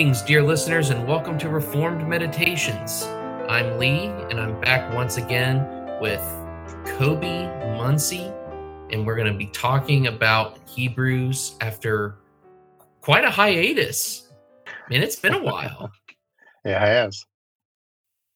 Greetings, dear listeners, and welcome to Reformed Meditations. I'm Lee, and I'm back once again with Kobe Muncie, and we're going to be talking about Hebrews after quite a hiatus. Man, it's been a while. it has.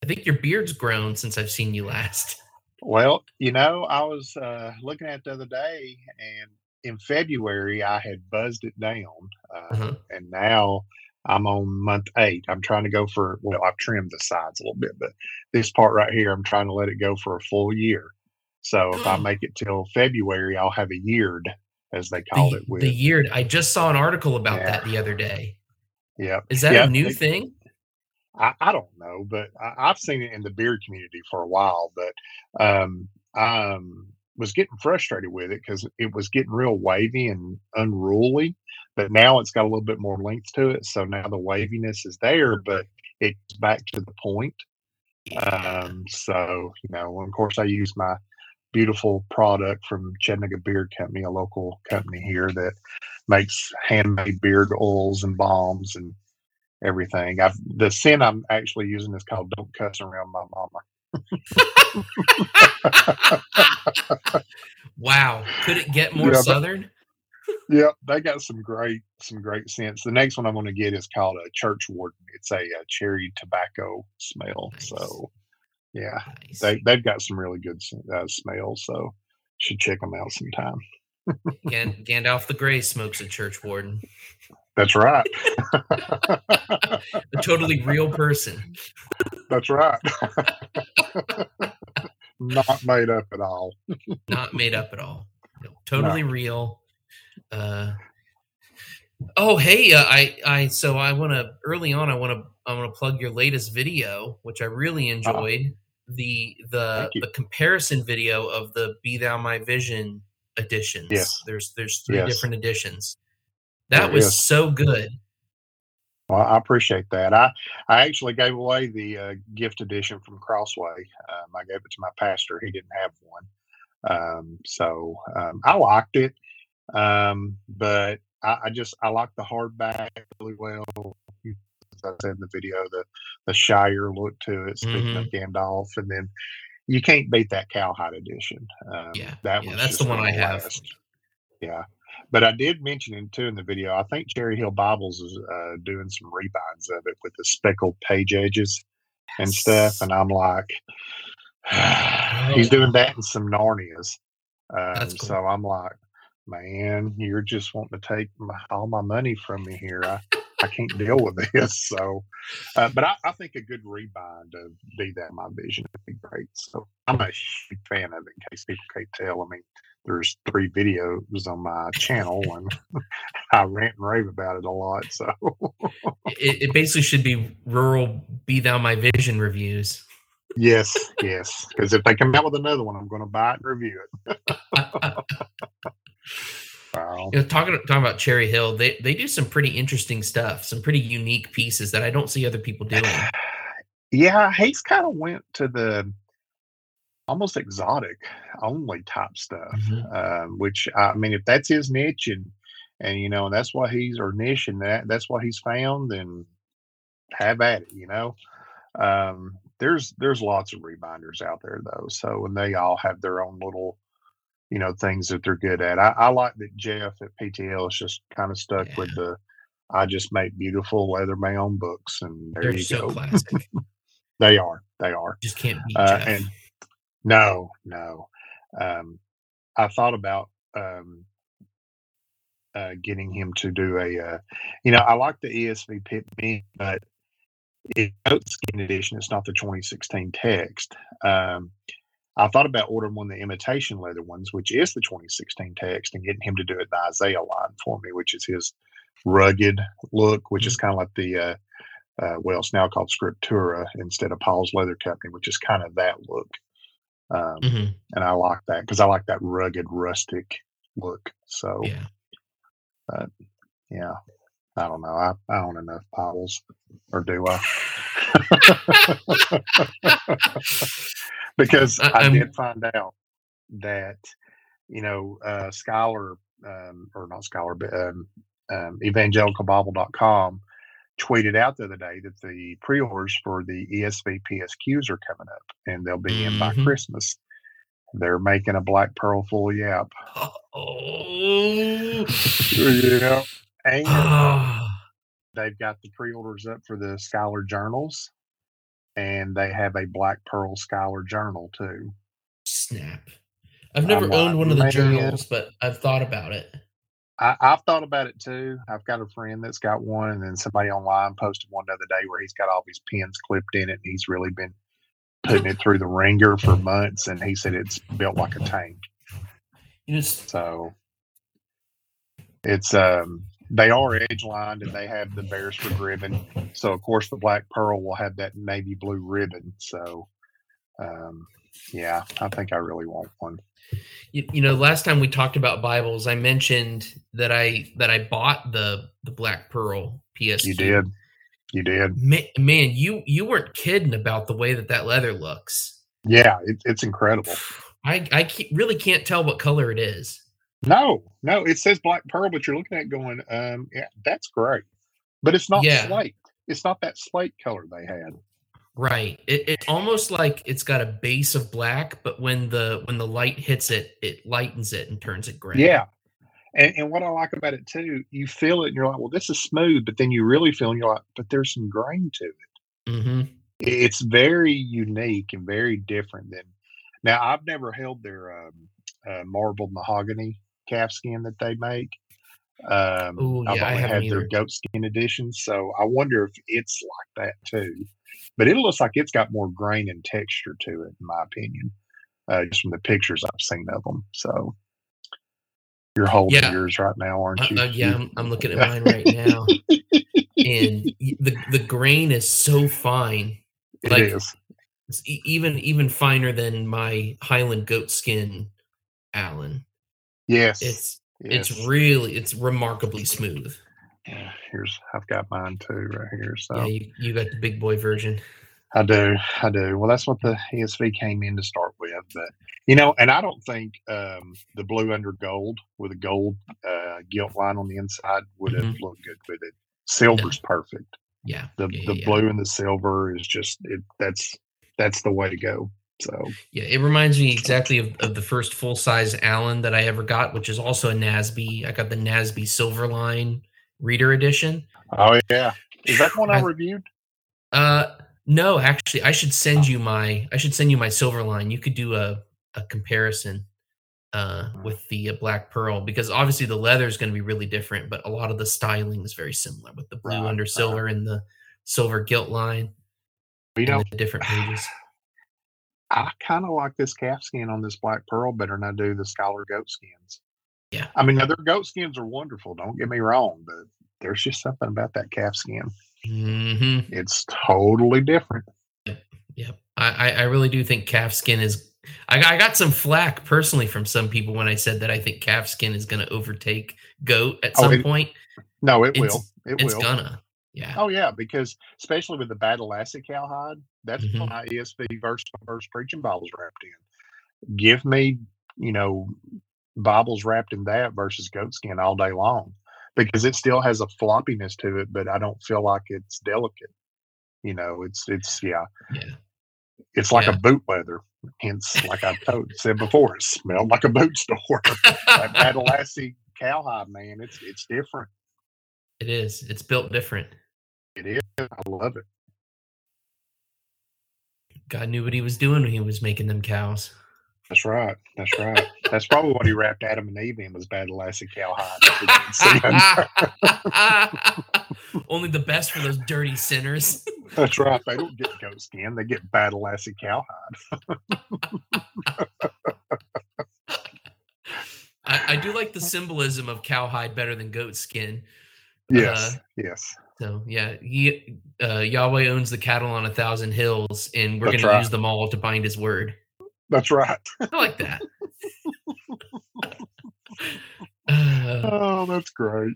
I think your beard's grown since I've seen you last. Well, you know, I was uh, looking at the other day, and in February I had buzzed it down, uh, Uh-huh. and now I'm on month eight. I'm trying to go for well, I've trimmed the sides a little bit, but this part right here, I'm trying to let it go for a full year. So if I make it till February, I'll have a yeared, as they call The, it. With the yeared. I just saw an article about Yeah. that the other day. yeah, Is that Yeah, a new it- thing? I, I don't know, but I, I've seen it in the beer community for a while. But um, I um, was getting frustrated with it because it was getting real wavy and unruly. But now it's got a little bit more length to it, so now the waviness is there, but it's back to the point. Um, so you know, of course, I use my beautiful product from Chattanooga Beard Company, a local company here that makes handmade beard oils and balms and everything. I've the scent I'm actually using is called "Don't Cuss Around My Mama." wow. Could it get more Yeah, southern? Yep, they got some great some great scents. The next one I'm going to get is called a Church Warden. It's a, uh cherry tobacco smell. Nice. So yeah, Nice. they they've got some really good uh, smells. So should check them out sometime. Gan- Gandalf the Grey smokes a church warden. That's right. A totally real person. That's right. Not made up at all. not made up at all. No, totally real. Uh, oh, hey, uh, I, I, so I want to early on. I want to, I want to plug your latest video, which I really enjoyed. The the Uh-huh. The comparison video of the "Be Thou My Vision" editions. Yes. There's there's three Yes. different editions. That There was is. so good. Well, I appreciate that. I I actually gave away the uh, gift edition from Crossway. Um, I gave it to my pastor. He didn't have one, um, so um, I liked it. Um, but I, I just I like the hardback really well. As I said in the video, the the Shire look to it. Speaking of Gandalf, and then you can't beat that cowhide edition. Um, Yeah, that yeah, that's the one I have. last. Yeah. But I did mention it too in the video. I think Cherry Hill Bibles is uh, doing some rebinds of it with the speckled page edges and stuff. And I'm like, he's doing that in some Narnias. Um, cool. So I'm like, man, you're just wanting to take my, all my money from me here. I, I can't deal with this. So, uh, but I, I think a good rebind of Be Thou My Vision would be great. So I'm a huge fan of it, in case people can't tell. I mean, there's three videos on my channel, and I rant and rave about it a lot. So, It, it basically should be rural "Be Thou My Vision" reviews. yes, yes, because if they come out with another one, I'm going to buy it and review it. Wow. You know, talking talking about Cherry Hill, they they do some pretty interesting stuff, some pretty unique pieces that I don't see other people doing. Yeah, he's kind of went to the almost exotic only type stuff, Mhm. um, which I mean, if that's his niche and and you know, and that's why he's or niche and that that's what he's found, then have at it. You know, um, there's there's lots of rebinders out there though, so and they all have their own little you know things that they're good at. I, I like that Jeff at PTL is just kind of stuck with the I just make beautiful leather bound books, and there They're you so go. classic. They are. They are. Just can't beat Uh, Jeff. and no, no. Um, I thought about um, uh, getting him to do a. Uh, you know, I like the ESV Pitt Minion, but it's skin edition. It's not the 2016 text. Um, I thought about ordering one of the imitation leather ones, which is the 2016 text, and getting him to do it the Isaiah line for me, which is his rugged look, which is kind of like the uh, uh, well, it's now called Scriptura instead of Paul's Leather Company, which is kind of that look. Um, Mhm. And I like that because I like that rugged, rustic look. So, Yeah. yeah, I don't know. I, I own enough Bibles, or do I? because I- I, did find out that, you know, uh, Schuyler, um, or not Schuyler, but um, um, evangelicalbible.com tweeted out the other day that the pre-orders for the ESV PSQs are coming up, and they'll be in by Mhm. Christmas. They're making a black pearl full yap. Oh. Yeah, and they've got the pre-orders up for the Schuyler journals, and they have a black pearl Schuyler journal too. Snap. I've never I'm owned like, one of the "Man." journals, but I've thought about it. I, I've thought about it too. I've got a friend that's got one, and then somebody online posted one the other day where he's got all these pins clipped in it, and he's really been putting it through the ringer for months, and he said it's built like a tank. You just So it's um they are edge lined and they have the Berisford ribbon. So of course the black pearl will have that navy blue ribbon. So um yeah, I think I really want one. you, you know last time we talked about bibles i mentioned that i that i bought the the black pearl ps You did. You did. man, man you you weren't kidding about the way that that leather looks Yeah, it, it's incredible. i i really can't tell what color it is No, no, it says black pearl, but you're looking at going, um, yeah, that's great. But it's not Yeah. slate. It's not that slate color they had. right it, it's almost like it's got a base of black but when the when the light hits it it lightens it and turns it gray Yeah. And, and what I like about it too, you feel it and you're like, well, this is smooth, but then you really feel and you're like, but there's some grain to it. mm-hmm. It's very unique and very different than. Now, I've never held their um, uh, marbled mahogany calf skin that they make. Um, Ooh, I've yeah, I only had their either. goat skin editions, so I wonder if it's like that too. But it looks like it's got more grain and texture to it, in my opinion, uh, just from the pictures I've seen of them. So you're holding Yeah. yours right now, aren't Uh, you? uh, yeah I'm, I'm looking at mine right now and the the grain is so fine It like- is. It's even even finer than my Highland goat skin Allan. Yes. It's yes. it's really it's remarkably smooth. Yeah, here's I've got mine too right here. So Yeah, you, you got the big boy version. I do, I do. Well, that's what the ESV came in to start with, but you know, and I don't think um, the blue under gold with a gold uh, gilt line on the inside would have Mhm. looked good with it. Silver's perfect. Yeah. The yeah, the yeah. blue and the silver is just it. That's that's the way to go. So Yeah, it reminds me exactly of, of the first full size Allan that I ever got, which is also a Nasby. I got the Nasby Silverline Reader Edition. oh yeah, is that one I I- reviewed? Uh no, actually, I should send you my I should send you my Silverline. You could do a a comparison uh with the uh, Black Pearl because obviously the leather is going to be really different, but a lot of the styling is very similar with the blue under silver and the silver gilt line You know, the different pages. I kind of like this calf skin on this black pearl better than I do the Schuyler goat skins. Yeah. I mean, other goat skins are wonderful. Don't get me wrong, but there's just something about that calf skin. hmm It's totally different. Yep. I, I, I really do think calf skin is. I, got- I got some flack personally from some people when I said that I think calf skin is going to overtake goat at Oh, some it- point. No, it It's- will. It It's will. gonna. Yeah. Oh yeah, because especially with the battle acid cowhide, that's Mhm. my ESV verse by verse preaching Bibles wrapped in. Give me, you know, Bibles wrapped in that versus goatskin all day long. Because it still has a floppiness to it, but I don't feel like it's delicate. You know, it's it's yeah. Yeah. It's like Yeah. a boot leather. Hence, like I told said before, it smelled like a boot store. that cowhide, man, it's it's different. it is. It's built different. It is. I love it. God knew what he was doing when he was making them cows. That's right. That's right. That's probably what he wrapped Adam and Eve in was battle acid cowhide. Only the best for those dirty sinners. That's right. They don't get goat skin; they get battle acid cowhide. I, I do like the symbolism of cowhide better than goat skin. Yes. Uh, yes. So yeah, he uh, Yahweh owns the cattle on a thousand hills, and we're going to use them all to bind His word. That's right. I like that. Uh, Oh, that's great.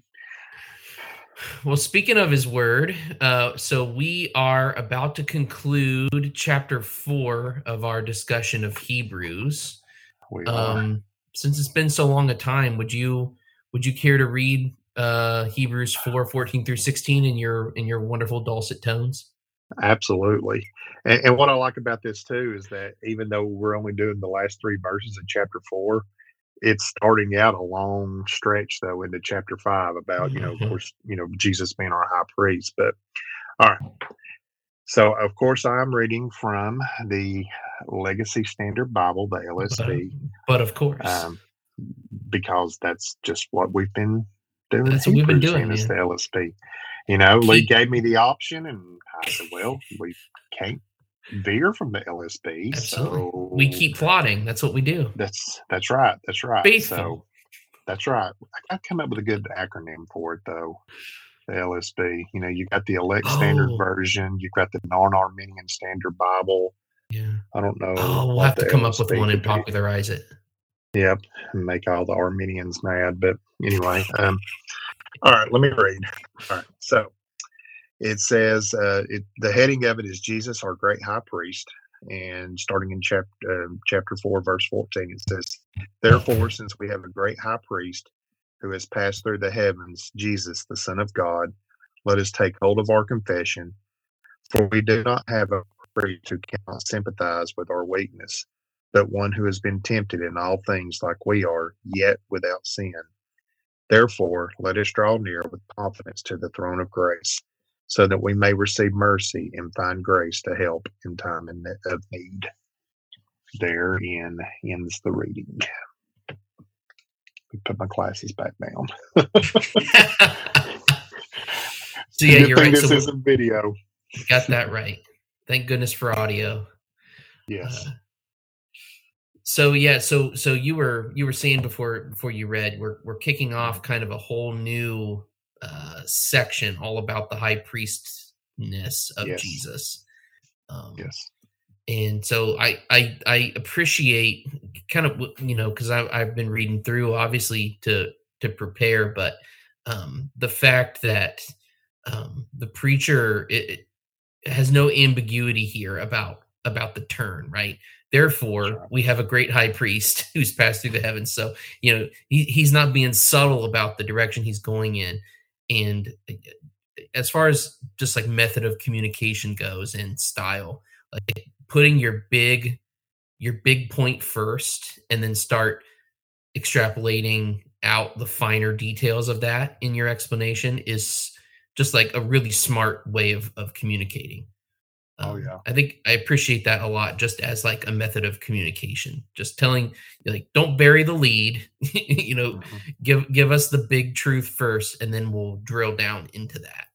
well, speaking of His word, uh, so we are about to conclude chapter four of our discussion of Hebrews. Um, since it's been so long a time, would you would you care to read uh, Hebrews 4, 14 through 16 in your in your wonderful dulcet tones? Absolutely. And, and what I like about this too is that even though we're only doing the last three verses in chapter four, it's starting out a long stretch though into chapter five about, you know, of Mhm. course, you know, Jesus being our high priest. But all right. So of course I'm reading from the Legacy Standard Bible, the LSB, But of course, um, because that's just what we've been doing. That's what we've been doing, is the LSB. You know, Lee gave me the option, and I said, "Well, we can't veer from the LSB, Absolutely. so we keep plotting. That's what we do. That's that's right. That's right. Faithful. So that's right. I got come up with a good acronym for it, though. The LSB. You know, you got the Elect Standard Oh. Version. You've got the Non-Arminian Standard Bible. Yeah. I don't know. Oh, we'll have to come up with one and popularize it. Yep, and make all the Arminians mad. But anyway, um, all right, let me read. All right, so it says uh, it, the heading of it is Jesus, our great high priest, and starting in chapter um chapter four, verse fourteen, it says, "Therefore, since we have a great high priest who has passed through the heavens, Jesus, the Son of God, let us take hold of our confession, for we do not have a priest who cannot sympathize with our weakness." but one who has been tempted in all things like we are, yet without sin. Therefore, let us draw near with confidence to the throne of grace, so that we may receive mercy and find grace to help in time of need. Therein ends the reading. Put my glasses back down. so yeah, you're right. This So isn't video. got that right. Thank goodness for audio. Yes. Uh, so yeah, so so you were you were saying before before you read, we're we're kicking off kind of a whole new uh section all about the high priestness of Yes. Jesus. Um, yes. and so I I I appreciate kind of you know because I've I've been reading through obviously to to prepare, but um, the fact that um, the preacher it, it has no ambiguity here about about the turn, right? Therefore, we have a great high priest who's passed through the heavens. So you know he, he's not being subtle about the direction he's going in, and uh, as far as just like method of communication goes and style like putting your big your big point first and then start extrapolating out the finer details of that in your explanation is just like a really smart way of of communicating Oh, Um, yeah. i think i appreciate that a lot just as like a method of communication just telling like don't bury the lead you know Mhm. give give us the big truth first and then we'll drill down into that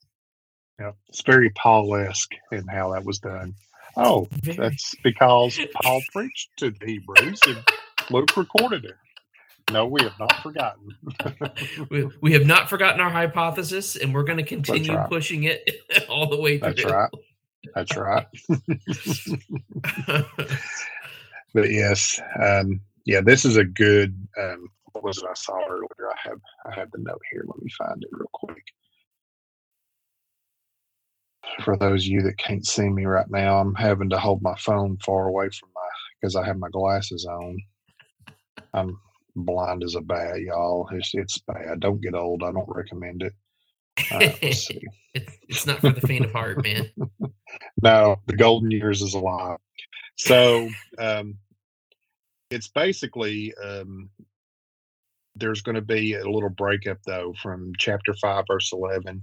Yeah. It's very Paul-esque in how that was done. Oh, Very- That's because Paul preached to the Hebrews and Luke recorded it. No, we have not forgotten. we, we have not forgotten our hypothesis and we're going to continue right. pushing it all the way through That's right. That's right. But yes, um, yeah, this is a good. Um, what was it I saw earlier? I have I have the note here. Let me find it real quick. For those of you that can't see me right now, I'm having to hold my phone far away from my because I have my glasses on. I'm blind as a bat, y'all. It's it's bad. Don't get old. I don't recommend it. All right, let's see. It- it's not for the faint of heart man No, the golden years is alive. So um, it's basically um, there's going to be a little breakup though from chapter five, verse eleven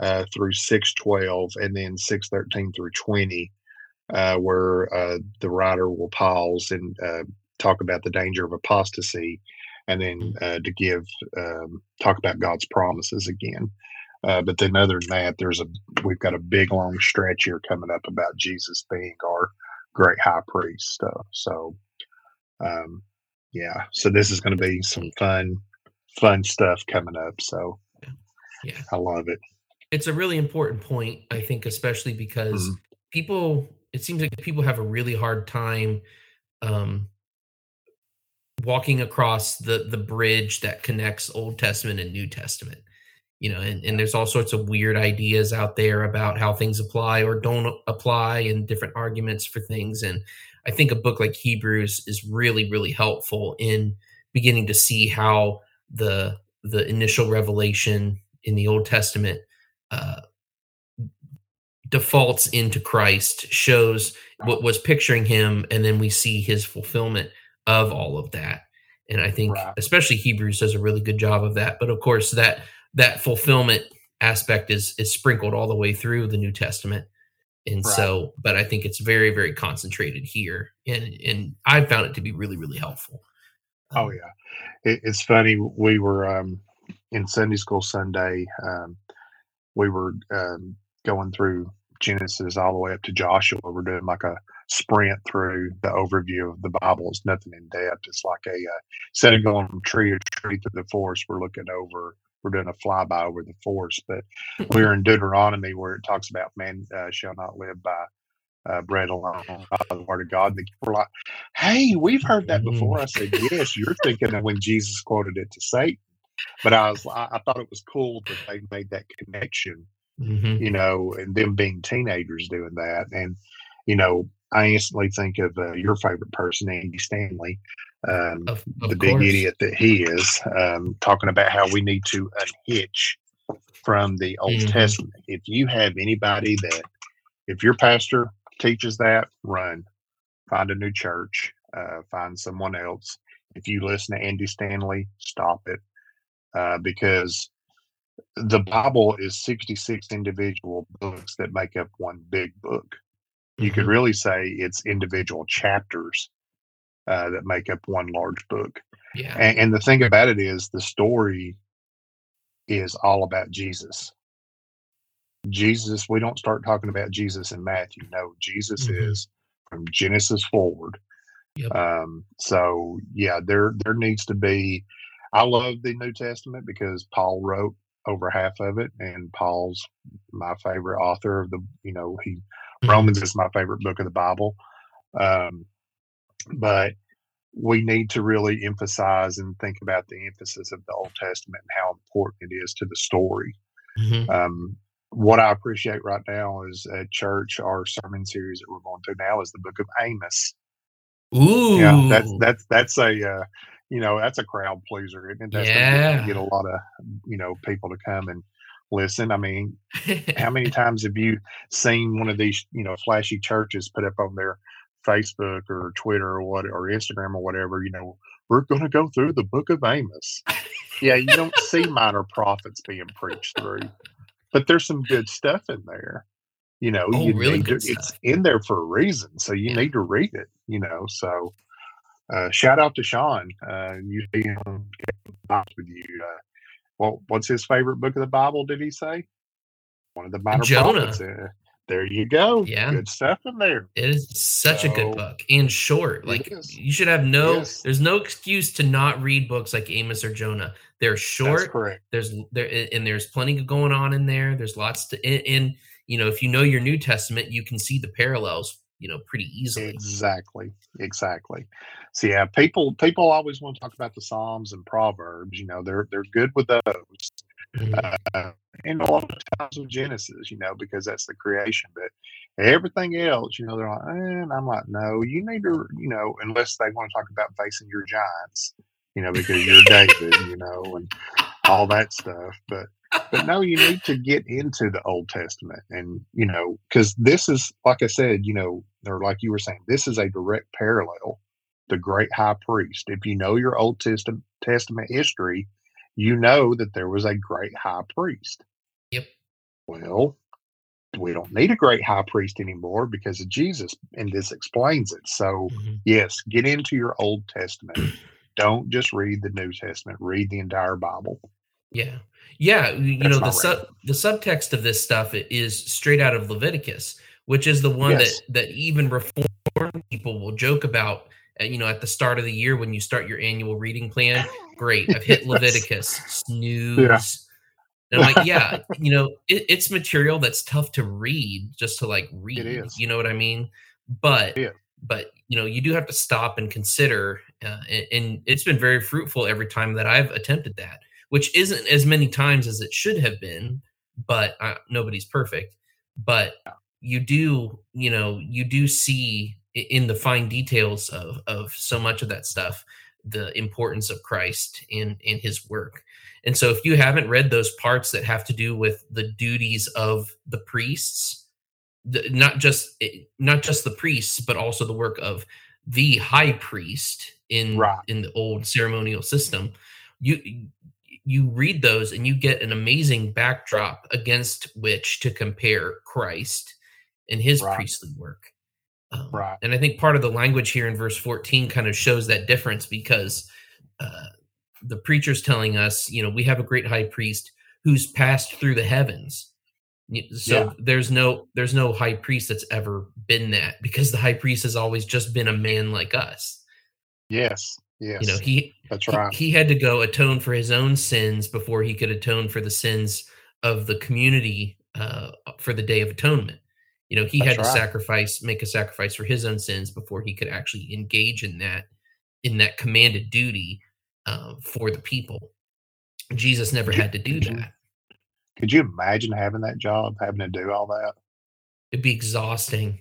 uh, through six twelve, and then six thirteen through twenty, uh, where uh, the writer will pause and uh, talk about the danger of apostasy, and then uh, to give um, talk about God's promises again. Uh, but then, other than that, there's a we've got a big long stretch here coming up about Jesus being our great high priest stuff. So, um, yeah, so this is going to be some fun, fun stuff coming up. So, yeah I love it. it's a really important point i think especially because Mhm. people it seems like people have a really hard time um walking across the the bridge that connects old testament and new testament you know and, and there's all sorts of weird ideas out there about how things apply or don't apply and different arguments for things and i think a book like hebrews is really really helpful in beginning to see how the the initial revelation in the Old Testament uh, defaults into Christ, shows what was picturing him, and then we see his fulfillment of all of that. And I think especially Hebrews does a really good job of that. But of course, that that fulfillment aspect is is sprinkled all the way through the New Testament. And Right. so, but I think it's very, very concentrated here. And and I found it to be really, really helpful. Oh Um, yeah, it, it's funny. We were um, in Sunday school Sunday. Um, we were um, going through Genesis all the way up to Joshua. We're doing like a sprint through the overview of the Bible. It's nothing in depth. It's like a uh, instead of going from tree to tree through the forest, we're looking over. We're doing a flyby over the forest. But we're in Deuteronomy where it talks about man uh, shall not live by uh, bread alone, by the word of God. And we're like, hey, we've heard that Mhm. before. I said, yes, you're thinking of when Jesus quoted it to Satan. But I was, I, I thought it was cool that they made that connection, mhm. you know, and them being teenagers doing that. And, you know, I instantly think of uh, your favorite person, Andy Stanley, um, Of, of the big course. idiot that he is, um, talking about how we need to unhitch from the Old Mhm. Testament. If you have anybody that, if your pastor teaches that, run, find a new church, uh, find someone else. If you listen to Andy Stanley, stop it, uh, because the Bible is 66 individual books that make up one big book. You could Mhm. really say it's individual chapters uh, that make up one large book. Yeah. And, and the thing about it is, the story is all about Jesus. Jesus, we don't start talking about Jesus in Matthew. No, Jesus Mhm. is from Genesis forward. Yep. Um, so yeah, there there needs to be. I love the New Testament because Paul wrote over half of it, and Paul's my favorite author of the. You know, he Mhm. Romans is my favorite book of the Bible. Um, but we need to really emphasize and think about the emphasis of the Old Testament and how important it is to the story. Mhm. Um, what I appreciate right now is at church, our sermon series that we're going through now is the book of Amos. Ooh. Yeah, that's that's that's a uh, you know that's a crowd pleaser, it? That's Yeah. get a lot of you know people to come and listen. I mean, how many times have you seen one of these you know flashy churches put up on their Facebook or Twitter or what or Instagram or whatever? You know, we're going to go through the book of Amos. Yeah, you don't see minor prophets being preached through, but there's some good stuff in there. You know, Oh, you really need to, it's in there for a reason, so you Yeah. need to read it. You know, so uh, shout out to Sean. Uh, you being with you. Uh, well, what's his favorite book of the Bible? Did he say one of the minor Jonah. prophets? Uh, there you go. Yeah. good stuff in there. It is such a good book and short. Like you should have no. Yes. There's no excuse to not read books like Amos or Jonah. They're That's short. correct. There's there and there's plenty going on in there. There's lots to and, and you know if you know your New Testament, you can see the parallels. You know pretty easily. Exactly. Exactly. So yeah, people people always want to talk about the Psalms and Proverbs. You know, they're they're good with those. Mhm. uh, and a lot of times with Genesis, you know, because that's the creation. But everything else, you know, they're like, eh, and I'm like, no, you need to, you know, unless they want to talk about facing your giants, you know, because you're David, you know, and all that stuff. But but no, you need to get into the Old Testament, and you know, because this is, like I said, you know, or like you were saying, this is a direct parallel. The great high priest. If you know your Old Testament Testament history, you know that there was a great high priest. Yep. Well, we don't need a great high priest anymore because of Jesus, and this explains it. So, Mhm. yes, get into your Old Testament. Don't just read the New Testament. Read the entire Bible. Yeah, yeah. You That's know the sub the subtext of this stuff is straight out of Leviticus, which is the one Yes. that that even reformed people will joke about. You know, at the start of the year when you start your annual reading plan, great. I've hit Yes. Leviticus. Snooze. And I'm like, yeah, you know, it, it's material that's tough to read just to like read. You know what I mean? But Yeah. but you know, you do have to stop and consider, uh, and, and it's been very fruitful every time that I've attempted that, which isn't as many times as it should have been. But uh, nobody's perfect. But you do, you know, you do see in the fine details of of so much of that stuff the importance of Christ in in his work. And so if you haven't read those parts that have to do with the duties of the priests, the, not just not just the priests, but also the work of the high priest in Right. in the old ceremonial system, you you read those and you get an amazing backdrop against which to compare Christ and his Right. priestly work. Um, Right. And I think part of the language here in verse 14 kind of shows that difference because uh, the preacher's telling us, you know, we have a great high priest who's passed through the heavens. So Yeah. there's no there's no high priest that's ever been that because the high priest has always just been a man like us. Yes. Yes. You know, he that's he, right. he had to go atone for his own sins before he could atone for the sins of the community uh, for the day of atonement. You know, he had That's to right. sacrifice, make a sacrifice for his own sins before he could actually engage in that, in that commanded duty uh, for the people. Jesus never had to do that. Could you imagine having that job, having to do all that? It'd be exhausting.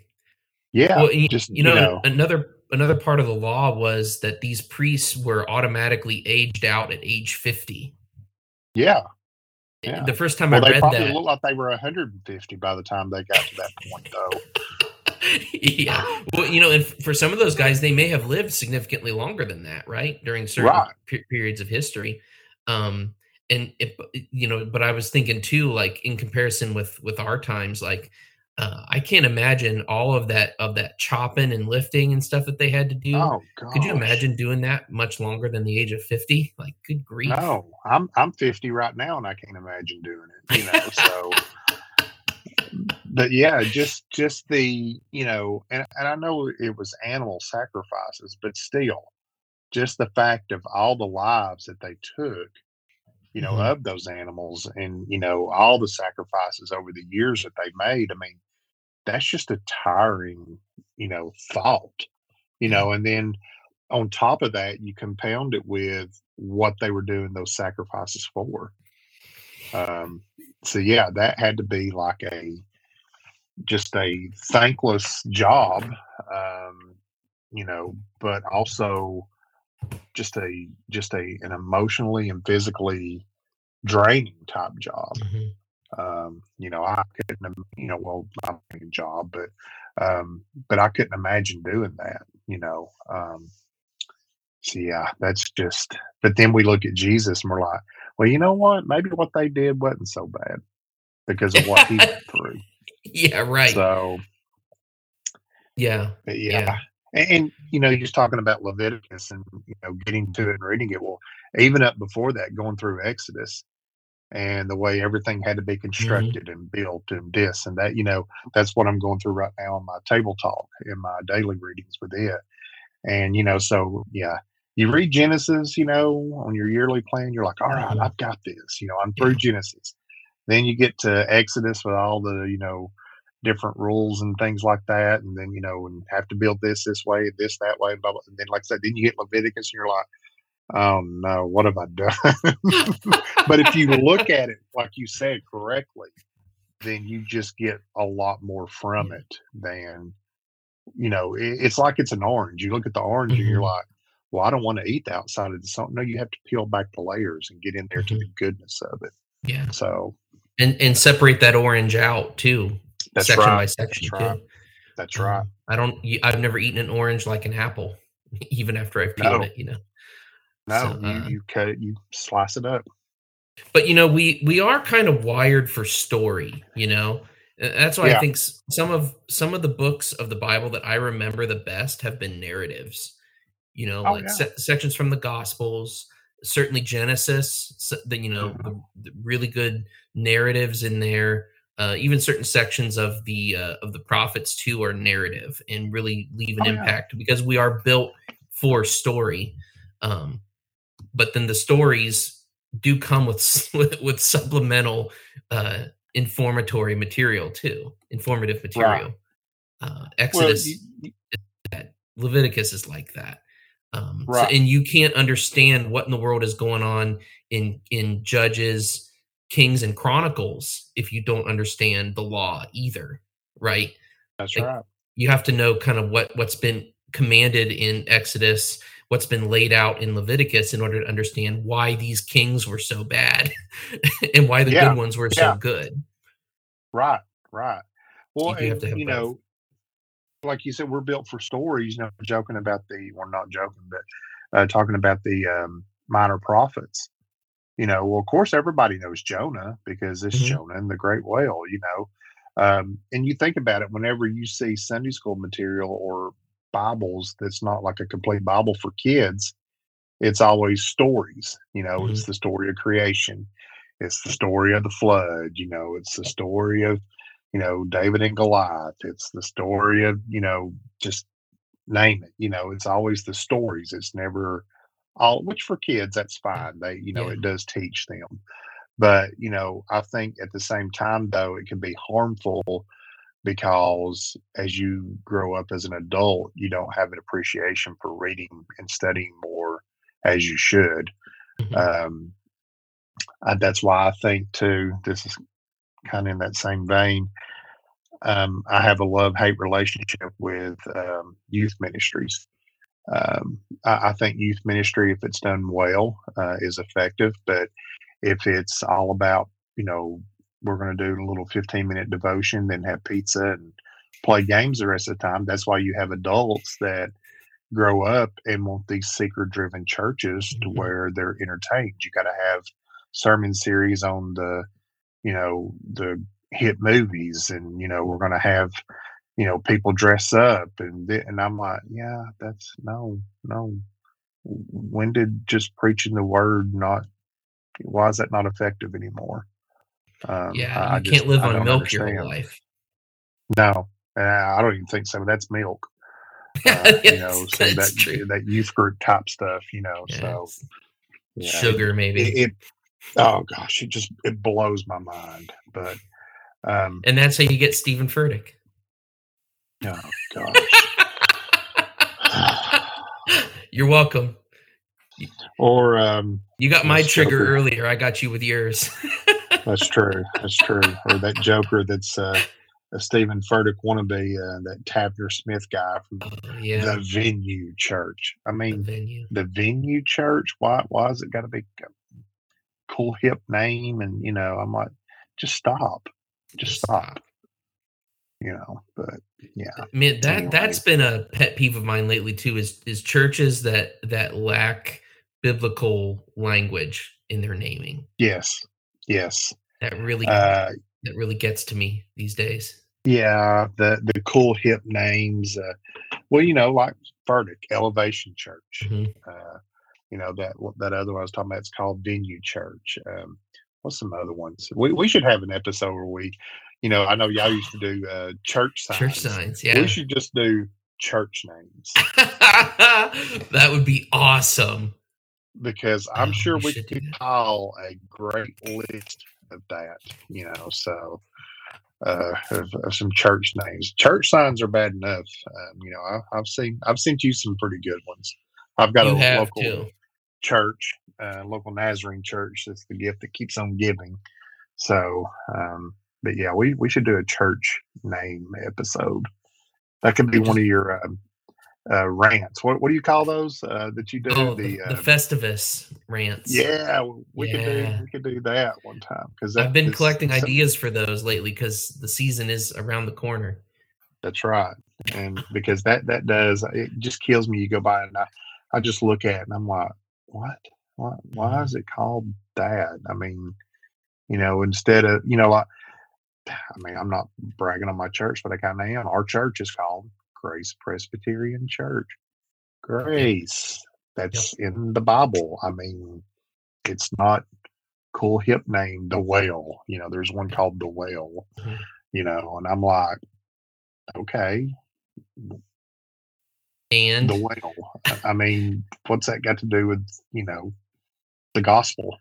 Yeah. well, you, just you know, another another part of the law was that these priests were automatically aged out at age fifty. yeah. Yeah. The first time Well, I they read probably that, looked like they were 150 by the time they got to that point, though. yeah. Well, you know, and for some of those guys, they may have lived significantly longer than that, right? During certain Right. pe- periods of history. Um, and if you know, but I was thinking too, like in comparison with with our times, like uh, I can't imagine all of that of that chopping and lifting and stuff that they had to do. Oh. Could you imagine doing that much longer than the age of fifty? Like, good grief! No, I'm I'm 50 right now, and I can't imagine doing it. You know, so. But yeah, just just the you know, and and I know it was animal sacrifices, but still, just the fact of all the lives that they took, you know, Mhm. of those animals, and you know, all the sacrifices over the years that they made. I mean, that's just a tiring, you know, thought, you know, and then on top of that, you compound it with what they were doing those sacrifices for. Um, so yeah, that had to be like a just a thankless job, um, you know, but also just a just a an emotionally and physically draining type job. Mhm. Um, you know, I couldn't, you know, well, I'm a job, but, um, but I couldn't imagine doing that, you know. Um, so yeah, that's just, but then we look at Jesus and we're like, well, you know what? Maybe what they did wasn't so bad because of what he went through. Yeah, right. So, yeah, yeah. Yeah. And, and, you know, you're just talking about Leviticus and, you know, getting to it and reading it. Well, even up before that, going through Exodus and the way everything had to be constructed and built and this and that, you know, that's what I'm going through right now in my table talk in my daily readings with it. And, you know, so yeah, you read Genesis, you know, on your yearly plan, you're like, all right, Mhm. I've got this, you know, I'm through Genesis. Then you get to Exodus with all the, you know, different rules and things like that. And then, you know, and have to build this this way, this that way, blah, blah. And then, like I said, then you get Leviticus and you're like, oh no, what have I done? but if you look at it, like you said correctly, then you just get a lot more from it than, you know, it, it's like it's an orange. You look at the orange and you're Mhm. like, well, I don't want to eat the outside of the salt. No, you have to peel back the layers and get in there to Mhm. the goodness of it. yeah, So and and separate that orange out too, that's section right. by section That's too. right. That's right. Um, I don't. I've never eaten an orange like an apple, even after I've peeled No. it. You know. No, so, you, uh, you cut, you slice it up. But you know, we we are kind of wired for story. You know, that's why I think some of some of the books of the Bible that I remember the best have been narratives. You know, Oh, like yeah. se- sections from the Gospels, certainly Genesis. So, the, you know, Mhm. the, the really good narratives in there. Uh, even certain sections of the uh, of the prophets too are narrative and really leave an Oh, yeah. impact because we are built for story. Um, but then the stories do come with with, supplemental uh, informatory material too, informative material. Uh, Well, Exodus, you, you- Leviticus is like that. Um, so- and you can't understand what in the world is going on in in Judges, Kings, and Chronicles if you don't understand the law either, right? that's like, right. You have to know kind of what what's been commanded in Exodus, what's been laid out in Leviticus in order to understand why these kings were so bad and why the Yeah, good ones were yeah. so good. Right, right. Well, You and, you both. know, like you said, we're built for stories. You know, joking about the, well, not joking, but uh, talking about the um, minor prophets. You know, well, of course, everybody knows Jonah because it's Mhm. Jonah and the great whale. You know, um, and you think about it whenever you see Sunday school material or Bibles that's not like a complete Bible for kids. It's always stories. You know, it's mm-hmm. the story of creation. It's the story of the flood. You know, it's the story of you know, David and Goliath. It's the story of, you know, just name it. You know, it's always the stories. It's never all which for kids, that's fine. They, you know, Yeah. it does teach them. But, you know, I think at the same time though, it can be harmful because as you grow up as an adult, you don't have an appreciation for reading and studying more as you should. Mhm. Um, uh, that's why I think too. This is kind of in that same vein. Um, I have a love hate relationship with um, youth ministries. Um, I, I think youth ministry, if it's done well, uh, is effective. But if it's all about, you know, we're going to do a little 15 minute devotion, then have pizza and play games the rest of the time, that's why you have adults that grow up and want these seeker driven churches to Mhm. where they're entertained. You got to have sermon series on the, you know, the hit movies and, you know, we're going to have, you know, people dress up and, thi- and I'm like, yeah, that's no, no. When did just preaching the word not, why is that not effective anymore? Um, yeah, I- I you just- can't live I on milk your whole life. No, uh, I don't even think so. That's milk. Uh, you know, that's that true. that youth group type stuff. You know, Yeah, so yeah, sugar maybe. It, it, oh gosh, it just it blows my mind. But um, and that's how you get Steven Furtick. oh gosh, You're welcome. or um, You got my trigger earlier. I got you with yours. that's true, that's true. Or that Joker that's uh, a Steven Furtick wannabe, uh, that Tavner Smith guy from Oh, yeah, the Venue Church. I the mean, venue. the Venue Church. Why? Why has it got to be a cool hip name? And you know, I'm like, just stop, just stop. You know, but yeah, Man, that Anyway. that's been a pet peeve of mine lately too. Is is churches that that lack biblical language in their naming. yes, yes. That really Uh, that really gets to me these days. yeah, the the cool hip names. Uh, well, you know, like Furtick Elevation Church. Mhm. Uh, you know that that other one I was talking about. It's called Venue Church. Um, what's some other ones? We we should have an episode where we, you know, I know y'all used to do uh, church signs. Church signs, yeah. We should just do church names that would be awesome. Because I'm Oh, sure we could compile a great list of that. You know, so uh, of, of some church names. Church signs are bad enough. Um, you know, I, I've seen I've sent you some pretty good ones. I've got You a local to. church, uh, local Nazarene church. That's the gift that keeps on giving. So, um, but yeah, we we should do a church name episode. That could be one of your um, uh, rants. What what do you call those uh, that you do? Oh, the, the uh, Festivus rants. yeah, we could do we could do that one time because I've been collecting ideas for those lately because the season is around the corner. That's right, and because that that does it just kills me. You go by and I I just look at it and I'm like, what? Why why Mhm. is it called that? I mean, you know, instead of you know, like I mean, I'm not bragging on my church, but I kind of am. Our church is called Grace Presbyterian Church. Grace. That's in the Bible. I mean, it's not cool hip name, the whale. You know, there's one called the whale. Mhm. You know, and I'm like, okay, And the whale. I- I mean, what's that got to do with you know the gospel?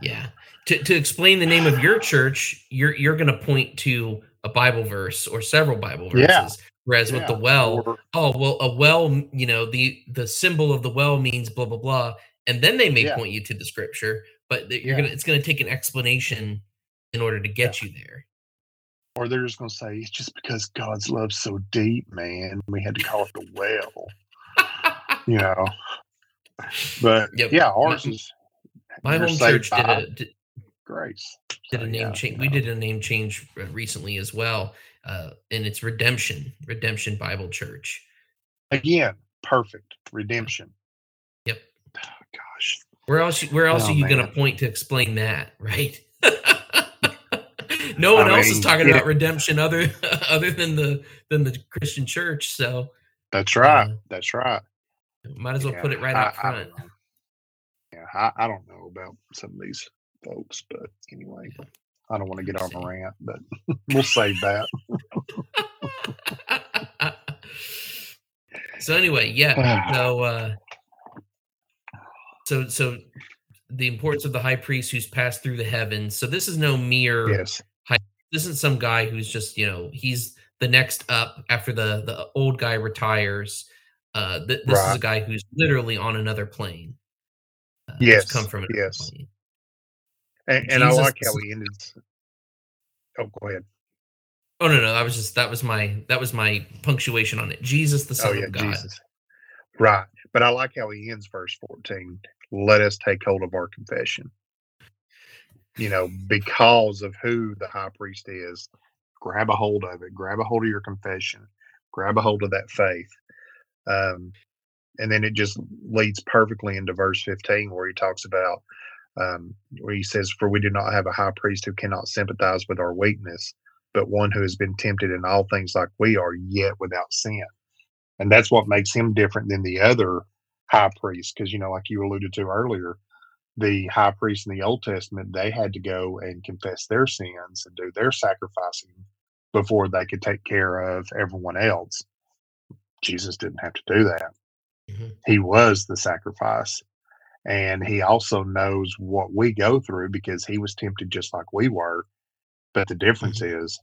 yeah, to, to explain the name of your church, you're you're going to point to a Bible verse or several Bible verses. Yeah. Whereas with the well, or- oh well, a well, you know the the symbol of the well means blah blah blah, and then they may Yeah. point you to the scripture, but you're Yeah. gonna it's gonna take an explanation in order to get you there. or they're just gonna say it's just because God's love's so deep, man. We had to call it the well. You know, but Yep. yeah, ours My- is My home church did a did, grace. did So, a name yeah, change. We know. did a name change uh, recently as well, uh, and it's Redemption Redemption Bible Church. again perfect redemption. Yep. Oh, gosh, Where else? Where else Oh, are you going to point to explain that? Right. no one I else is talking yeah. about redemption other other than the than the Christian church. So that's right. Uh, that's right. might as well Yeah, put it right I- out front. don't. Yeah, I, I don't know about some of these folks, but anyway, I don't want to get on a rant, but we'll save that. so anyway, yeah. So uh so so the importance of the high priest who's passed through the heavens. So this is no mere Yes, this isn't some guy who's just, you know, he's the next up after the the old guy retires. Uh th- this is a guy who's literally on another plane. Uh, Yes, come from another yes. plane. And, and I like how he ended. Oh, go ahead. Oh no, no, I was just that was my that was my punctuation on it. Jesus the Oh Son yeah, of God. Jesus. Right, but I like how he ends verse fourteen. Let us take hold of our confession. You know, because of who the high priest is, grab a hold of it. Grab a hold of your confession. Grab a hold of that faith. Um, and then it just leads perfectly into verse 15 where he talks about um, where he says for we do not have a high priest who cannot sympathize with our weakness but one who has been tempted in all things like we are yet without sin. And that's what makes him different than the other high priests because you know like you alluded to earlier the high priests in the old testament they had to go and confess their sins and do their sacrificing before they could take care of everyone else. Jesus didn't have to do that. Mhm. he was the sacrifice and he also knows what we go through because he was tempted just like we were but the difference is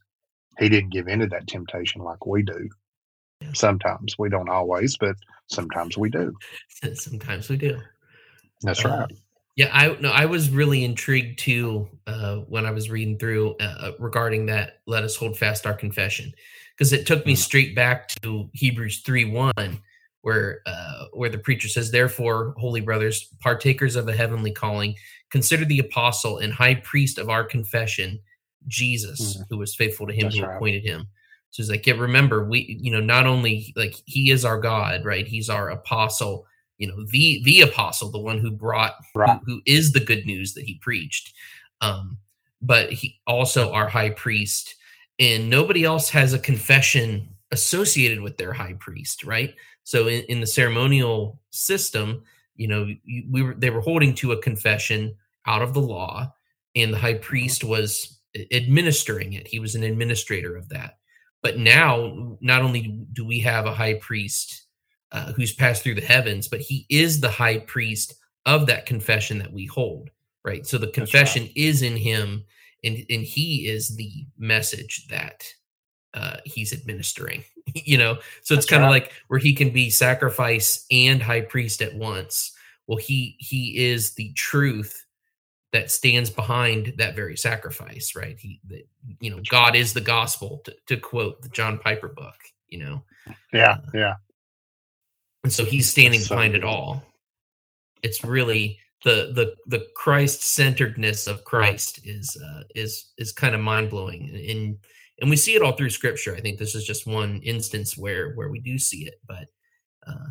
he didn't give in to that temptation like we do sometimes we don't always but sometimes we do Sometimes we do. that's Uh, right Yeah, I no, I was really intrigued too uh, when I was reading through uh, regarding that. Let us hold fast our confession, because it took me Mm. straight back to Hebrews three one, where uh, where the preacher says, "Therefore, holy brothers, partakers of the heavenly calling, consider the apostle and high priest of our confession, Jesus, Mm. who was faithful to him That's who right. appointed him." So it's like, yeah, remember, we, you know, not only like he is our God, right? He's our apostle, you know, the the apostle, the one who brought right who, who is the good news that he preached. Um, but he also our high priest, and nobody else has a confession associated with their high priest, right? So in, in the ceremonial system, you know, you- we were they were holding to a confession out of the law, and the high priest was administering it. He was an administrator of that. But now, not only do we have a high priest uh, who's passed through the heavens, but he is the high priest of that confession that we hold, right? So the right. confession is in him, and and he is the message that uh, he's administering. you know, so it's kind of right. like where he can be sacrifice and high priest at once. Well, he he is the truth that stands behind that very sacrifice, right? He that you know, God is the gospel, to, to quote the John Piper book. You know, yeah yeah and so he's standing so behind it all it's really the the the christ centeredness of christ is uh is is kind of mind-blowing and and we see it all through scripture. I think this is just one instance where where we do see it but uh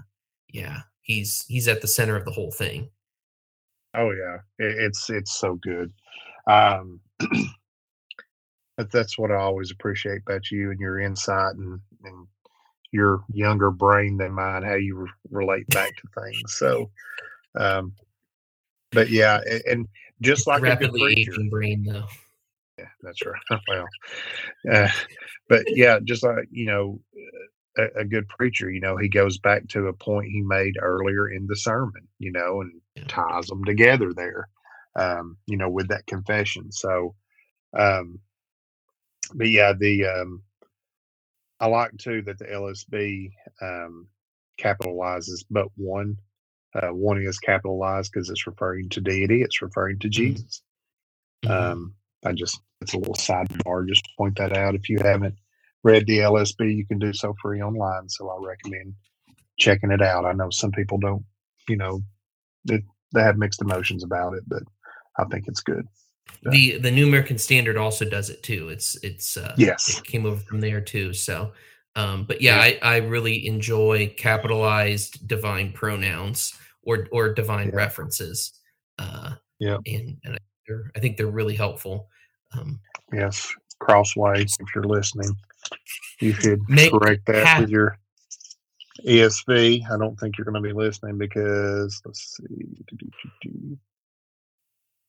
yeah he's he's at the center of the whole thing. Oh yeah. It's it's so good. Um but that's what i always appreciate about you and your insight and and your younger brain than mine how you re- relate back to things. So um but yeah and, and just like a good rapidly preacher aging brain though Yeah, that's right. Well, uh, but yeah, just like you know, a, a good preacher, you know, he goes back to a point he made earlier in the sermon, you know, and ties them together there, um, you know, with that confession. So, um, but yeah, the um, I like too that the LSB um, capitalizes, but one uh, one is capitalized because it's referring to deity. It's referring to Jesus. Mhm. Um, I just it's a little sidebar. Just point that out. If you haven't read the LSB, you can do so free online. So I recommend checking it out. I know some people don't, you know, it, they have mixed emotions about it, but I think it's good. The the New American Standard also does it too. It's it's uh, yes, it came over from there too. So, um, but yeah, yeah. I I really enjoy capitalized divine pronouns or or divine yeah. references. Uh, yeah, and and I think they're really helpful. Um, yes, Crossway, if you're listening, you should correct that ha- with your ESV. I don't think you're going to be listening because let's see.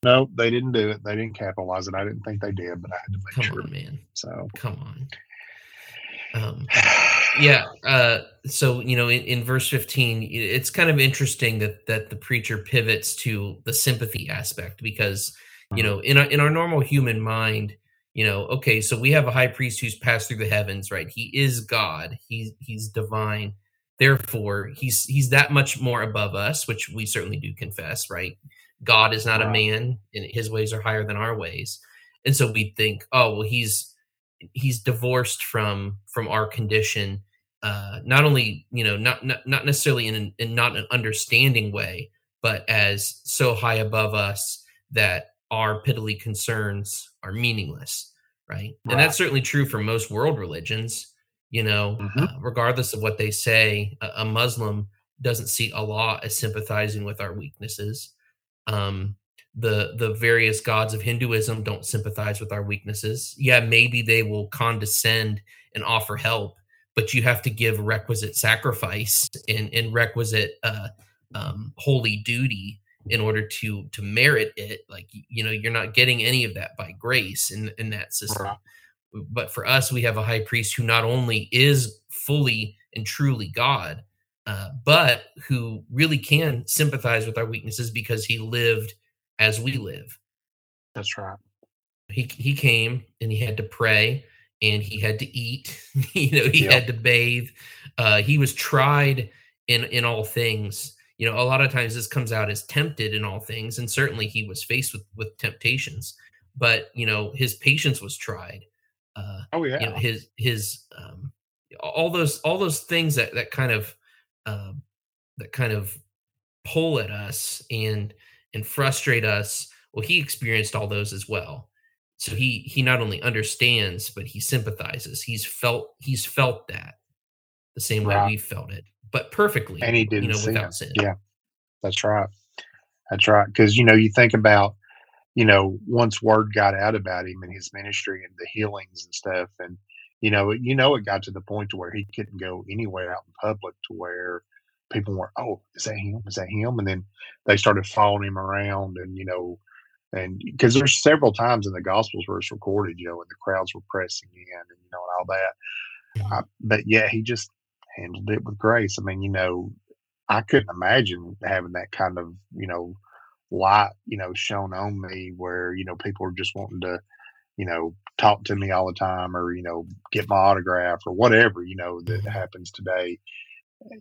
No, they didn't do it. They didn't capitalize it. I didn't think they did, but I had to make Come sure. On, man. So come on. Um, yeah. Uh, so you know, in, in verse fifteen, it's kind of interesting that that the preacher pivots to the sympathy aspect because you know, in our, in our normal human mind, you know, okay, so we have a high priest who's passed through the heavens, right? He is God. He's he's divine. Therefore, he's he's that much more above us, which we certainly do confess, right? God is not wow. a man, and his ways are higher than our ways. And so we think, oh well, he's he's divorced from from our condition. Uh, not only you know not not, not necessarily in, an, in not an understanding way, but as so high above us that our piddly concerns are meaningless, right? right? And that's certainly true for most world religions. You know, mm-hmm. uh, regardless of what they say, a, a, Muslim doesn't see Allah as sympathizing with our weaknesses. Um, the the various gods of Hinduism don't sympathize with our weaknesses. Yeah, maybe they will condescend and offer help, but you have to give requisite sacrifice and, and requisite uh, um, holy duty in order to to merit it like you know you're not getting any of that by grace in in that system. Right. but for us we have a high priest who not only is fully and truly god uh, but who really can sympathize with our weaknesses because he lived as we live. That's right. He he came and he had to pray and he had to eat. You know he yep. had to bathe. Uh, he was tried in in all things you know a lot of times this comes out as tempted in all things and certainly he was faced with with temptations but you know his patience was tried uh oh yeah you know, his his um all those all those things that that kind of uh, that kind of pull at us and and frustrate us well he experienced all those as well. So he he not only understands but he sympathizes. He's felt he's felt that the same right. way we felt it but perfectly. And he didn't you know, sin. without sin. Yeah, that's right. That's right. Because you know, you think about, you know, once word got out about him and his ministry and the healings and stuff, and you know, you know, it got to the point to where he couldn't go anywhere out in public to where people were, oh, is that him? Is that him? And then they started following him around, and you know, and because there's several times in the Gospels where it's recorded, you know, and the crowds were pressing in, and you know, and all that. But yeah, he just handled it with grace. I mean, you know, I couldn't imagine having that kind of, you know, light, you know, shown on me where, you know, people are just wanting to, you know, talk to me all the time or, you know, get my autograph or whatever, you know, that mm-hmm. happens today.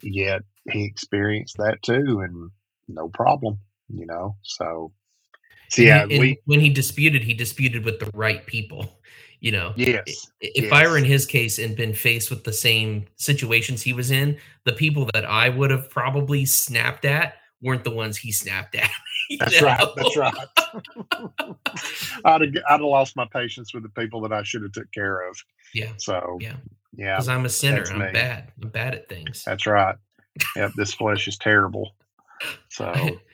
Yet he experienced that too and no problem, you know. So, so yeah, we, when he disputed, he disputed with the right people you know? Yes if yes. i were in his case and been faced with the same situations he was in the people that i would have probably snapped at weren't the ones he snapped at that's know? right that's right. I'd, have, I'd have lost my patience with the people that i should have took care of. Yeah so yeah. yeah because i'm a sinner i'm me. bad i'm bad at things. That's right. Yep this flesh is terrible. So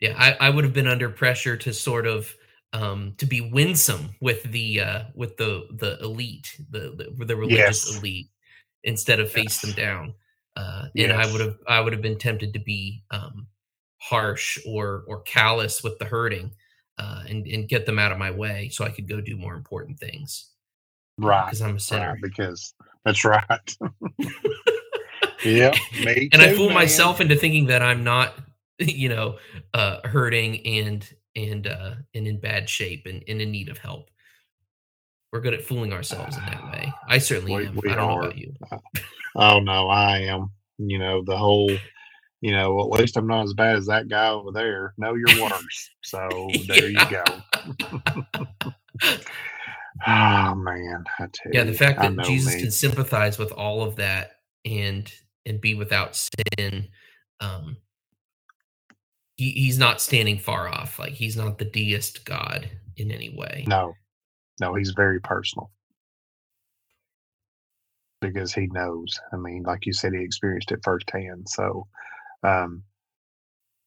yeah I, I would have been under pressure to sort of um, to be winsome with the uh, with the the elite, the the, the religious yes. elite, instead of face yes. them down. Uh, and yes. I would have I would have been tempted to be um, harsh or or callous with the hurting, uh, and and get them out of my way so I could go do more important things. Right, because I'm a sinner. Right, because that's right. yeah, and too, I fool man. myself into thinking that I'm not, you know, uh, hurting and and uh, and in bad shape and, and in need of help. We're good at fooling ourselves in that way. I certainly we, am. We I don't are. know about you. oh no, I am. You know the whole. You know, at least I'm not as bad as that guy over there. No, you're worse. So there you go. oh man, yeah. The fact that Jesus me. can sympathize with all of that and and be without sin um, he, he's not standing far off. Like he's not the deist God in any way. No, no, he's very personal because he knows. I mean, like you said, he experienced it firsthand. So, um,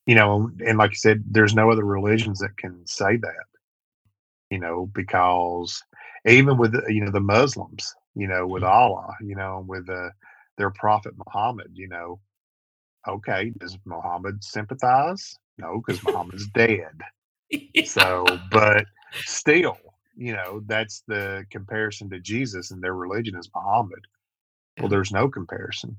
you know, and like you said, there's no other religions that can say that, you know, because even with, you know, the Muslims, you know, with Mhm. Allah, you know, with uh, their prophet Muhammad, you know, okay, does Muhammad sympathize? No, because Muhammad's dead. Yeah. So, but still, you know, that's the comparison to Jesus and their religion is Muhammad. Well, there's no comparison,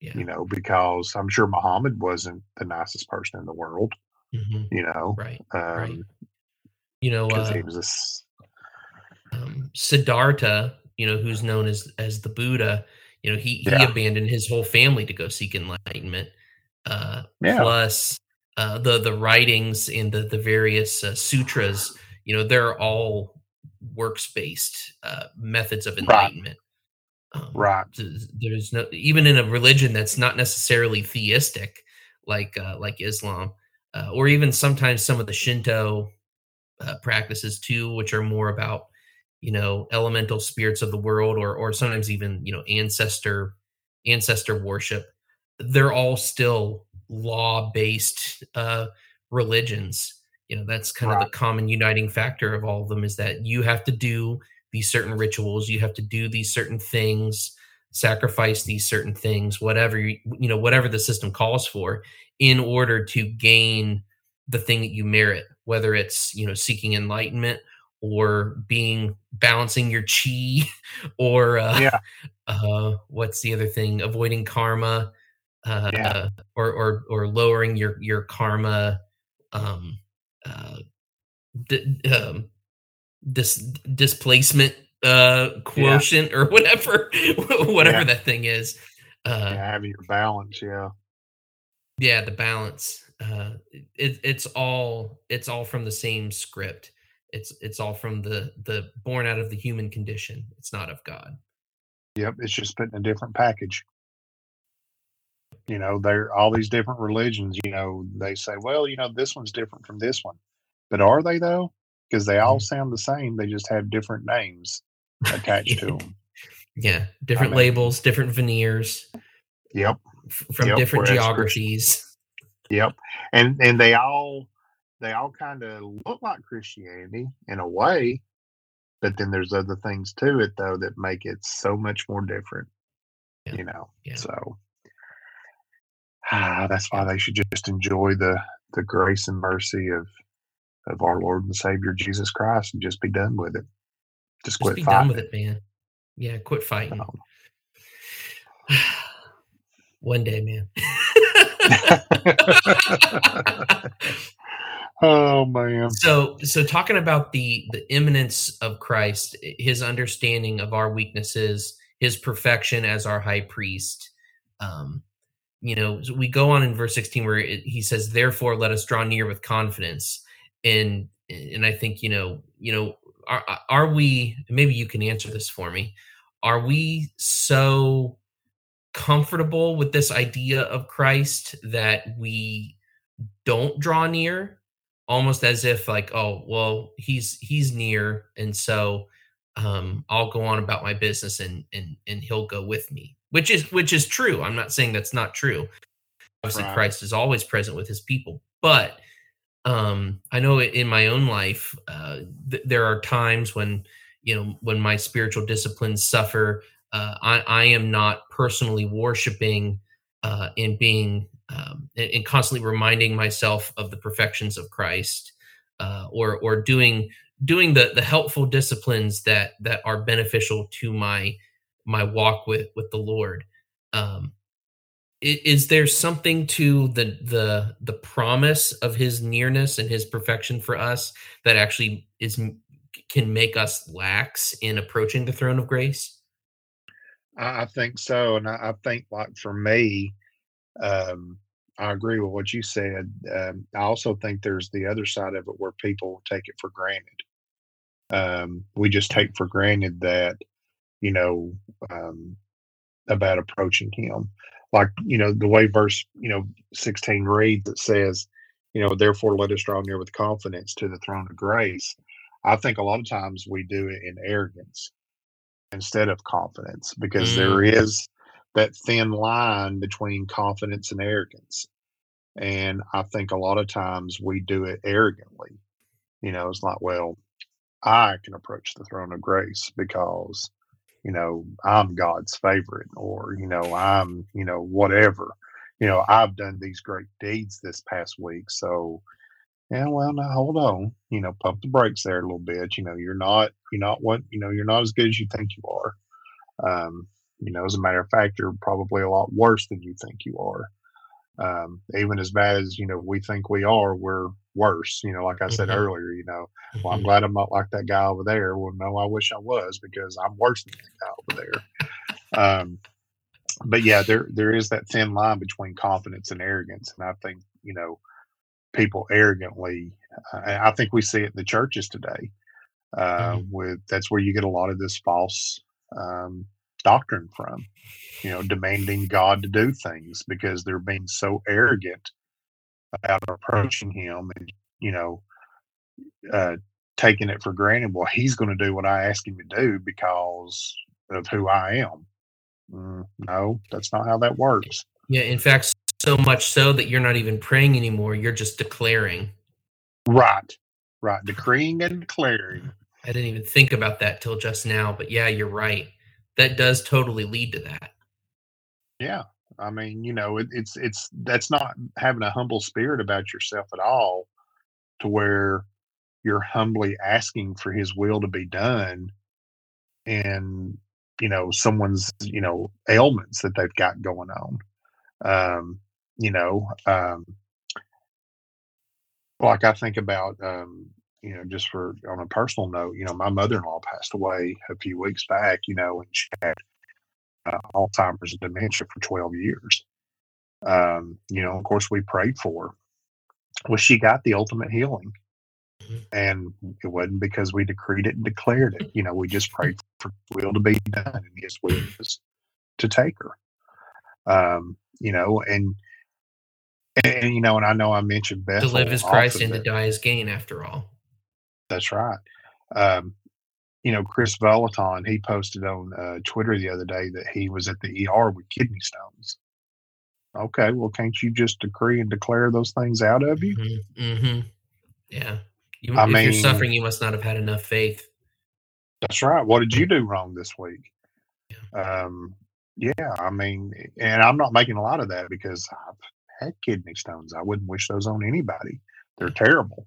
Yeah. you know, because I'm sure Muhammad wasn't the nicest person in the world, Mhm. you know, Right. um, Right. You know, because uh, he was this, um, Siddhartha, you know, who's known as as the Buddha, you know, he he Yeah. abandoned his whole family to go seek enlightenment. Uh, Yeah. Plus, uh, the the writings in the the various uh, sutras, you know, they're all works based uh, methods of Right. enlightenment. Um, right. There's no even in a religion that's not necessarily theistic, like uh, like Islam, uh, or even sometimes some of the Shinto uh, practices too, which are more about you know elemental spirits of the world, or or sometimes even you know ancestor ancestor worship. They're all still law based uh, religions. You know that's kind of the common uniting factor of all of them is that you have to do these certain rituals, you have to do these certain things, sacrifice these certain things, whatever you, you know whatever the system calls for, in order to gain the thing that you merit whether it's you know seeking enlightenment or being balancing your chi or uh, Yeah. uh what's the other thing avoiding karma uh Yeah. or or or lowering your your karma um uh di- um dis displacement uh quotient or whatever whatever Yeah. that thing is uh yeah. Having your balance. Yeah. yeah the balance uh it, it's all it's all from the same script it's it's all from the the born out of the human condition it's not of god Yep. It's just put in a different package. You know, there are all these different religions, you know, they say, well, you know, this one's different from this one. But are they though? Because they all mm. sound the same. They just have different names attached to them. yeah different mean- labels different veneers Yep. from Yep, different geographies Yep. And and they all they all kind of look like Christianity in a way, but then there's other things to it though that make it so much more different. Yeah. You know. Yeah. So ah, that's why they should just enjoy the the grace and mercy of of our Lord and Savior Jesus Christ and just be done with it. Just just quit be fighting. done with it man yeah quit fighting Um, one day man oh man. so so talking about the the immanence of christ his understanding of our weaknesses his perfection as our high priest um you know we go on in verse 16 where it, he says therefore let us draw near with confidence. And and i think you know you know are are we maybe you can answer this for me. Are we so comfortable with this idea of christ that we don't draw near? Almost as if like oh well he's he's near and so um i'll go on about my business and and and he'll go with me which is which is true. I'm not saying that's not true. Obviously Right. christ is always present with his people but um i know in my own life uh th- there are times when you know when my spiritual disciplines suffer. Uh i i am not personally worshiping uh and being um and, and constantly reminding myself of the perfections of christ uh or or doing doing the the helpful disciplines that that are beneficial to my my walk with with the lord um is there something to the the the promise of his nearness and his perfection for us that actually is can make us lax in approaching the throne of grace I, think so, and I think like for me, um, I agree with what you said. Um, I also think there's the other side of it where people take it for granted. Um, we just take for granted that, you know, um, about approaching Him. Like you know the way verse you know 16 reads, that says, you know, therefore let us draw near with confidence to the throne of grace. I think a lot of times we do it in arrogance instead of confidence because mm. there is that thin line between confidence and arrogance. And I think a lot of times we do it arrogantly. You know, it's like, well, I can approach the throne of grace because, you know, I'm God's favorite or, you know, I'm, you know, whatever. You know, I've done these great deeds this past week. So, yeah, well, now hold on. You know, pump the brakes there a little bit. You know, you're not, you're not what, you know, you're not as good as you think you are. Um, you know, as a matter of fact, you're probably a lot worse than you think you are. Um, even as bad as you know we think we are, we're worse. You know, like I said mm-hmm. earlier, you know, well, I'm mm-hmm. glad I'm not like that guy over there. Well, no, I wish I was because I'm worse than that guy over there. Um, but yeah, there there is that thin line between confidence and arrogance, and I think you know people arrogantly. Uh, I think we see it in the churches today. Uh, mm-hmm. With that's where you get a lot of this false um, doctrine from, you know, demanding God to do things because they're being so arrogant about approaching Him and, you know, uh, taking it for granted. Well, He's going to do what I ask Him to do because of who I am. Mm, no, that's not how that works. Yeah, in fact, so much so that you're not even praying anymore. You're just declaring. Right, right. Decreeing and declaring. I didn't even think about that till just now, but yeah, you're right that does totally lead to that. Yeah. I mean, you know, it, it's it's that's not having a humble spirit about yourself at all, to where you're humbly asking for His will to be done, and you know someone's you know ailments that they've got going on. Um, you know, um, like I think about um, you know, just for on a personal note, you know, my mother in law passed away a few weeks back, you know, and she had uh, Alzheimer's and dementia for 12 years. Um, you know, of course, we prayed for her. Well, she got the ultimate healing. Mm-hmm. And it wasn't because we decreed it and declared it. You know, we just prayed for will to be done, and His will was to take her. Um, you know, and and you know, and I know I mentioned Bethel. To live as Christ and to die as gain, after all. That's right. Um, you know, Kris Vallotton, he posted on uh, Twitter the other day that he was at the ER with kidney stones. Okay, well, can't you just decree and declare those things out of you? Mm-hmm. mm-hmm. Yeah. You, I if mean, you're suffering, you must not have had enough faith. That's right. What did you do wrong this week? Yeah. Um, yeah, I mean, and I'm not making a lot of that because I've had kidney stones. I wouldn't wish those on anybody. They're terrible.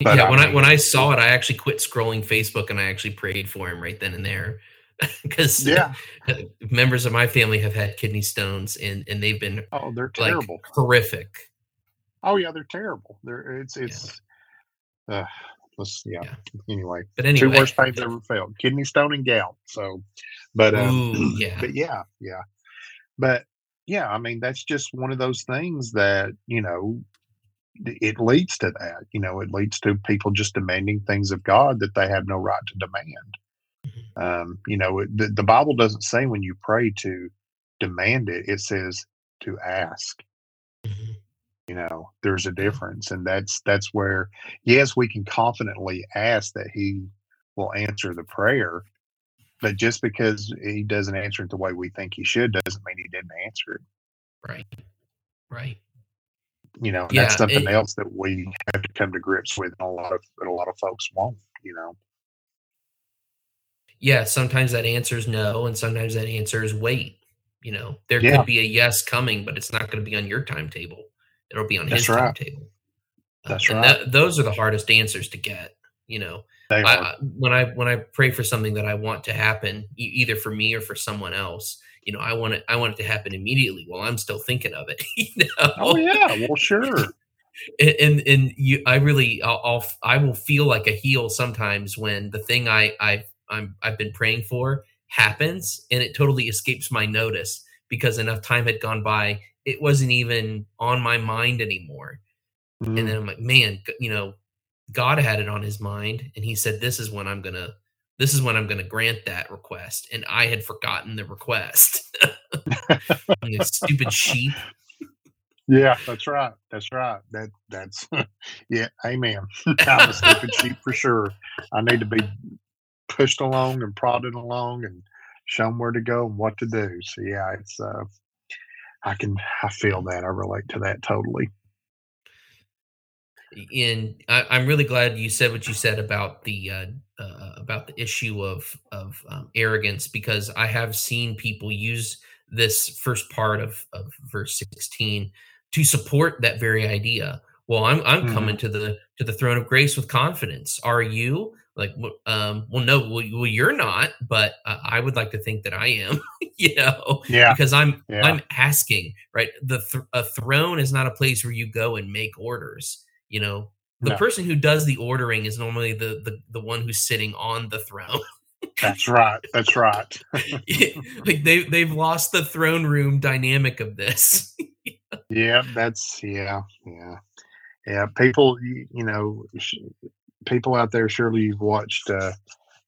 But yeah, when mean, I when I saw it, I actually quit scrolling Facebook and I actually prayed for him right then and there. Because yeah, members of my family have had kidney stones and and they've been oh they're terrible, like, horrific. Oh yeah, they're terrible. They're it's it's yeah. uh let's yeah. yeah. Anyway, but anyway, two worst pains ever felt: kidney stone and gout. So, but um, Ooh, yeah, but yeah, yeah, but yeah. I mean, that's just one of those things that you know it leads to that. You know, it leads to people just demanding things of God that they have no right to demand. Mm-hmm. Um, you know, it, the, the Bible doesn't say when you pray to demand it; it says to ask. Mm-hmm. You know, there's a difference, and that's that's where yes, we can confidently ask that He will answer the prayer, but just because He doesn't answer it the way we think He should doesn't mean He didn't answer it. Right. Right you know yeah, that's something it, else that we have to come to grips with and a lot of and a lot of folks won't you know? Yeah sometimes that answer is no and sometimes that answer is wait you know? There yeah. could be a yes coming but it's not going to be on your timetable. It'll be on that's his right. timetable. Uh, that's uh, right. that, those are the hardest answers to get you know? I, when i when i pray for something that i want to happen either for me or for someone else you know, I want it, I want it to happen immediately. while I'm still thinking of it. You know? Oh yeah, well, sure. and, and, and you, I really, I'll, I'll, I will feel like a heel sometimes when the thing I, I, I'm, I've been praying for happens, and it totally escapes my notice because enough time had gone by. It wasn't even on my mind anymore. Mm. And then I'm like, man, you know, God had it on his mind, and he said, "This is when I'm gonna this is when I'm going to grant that request. And I had forgotten the request. stupid sheep. Yeah, that's right. That's right. That that's yeah. Amen. I'm a stupid sheep for sure. I need to be pushed along and prodded along and shown where to go and what to do. So yeah, it's uh, I can I feel that I relate to that totally. And I, I'm really glad you said what you said about the uh, uh, about the issue of of um, arrogance because I have seen people use this first part of of verse 16 to support that very idea. Well, I'm I'm Mhm. coming to the to the throne of grace with confidence. Are you? Like, um, well, no, well, well you're not, but uh, I would like to think that I am. you know, Yeah, because I'm yeah, I'm asking, right? The th- a throne is not a place where you go and make orders. You know, the no, person who does the ordering is normally the the, the one who's sitting on the throne. that's right. That's right. like they they've lost the throne room dynamic of this. Yeah, that's yeah, yeah, yeah. People, you, you know, sh- people out there. Surely you've watched uh,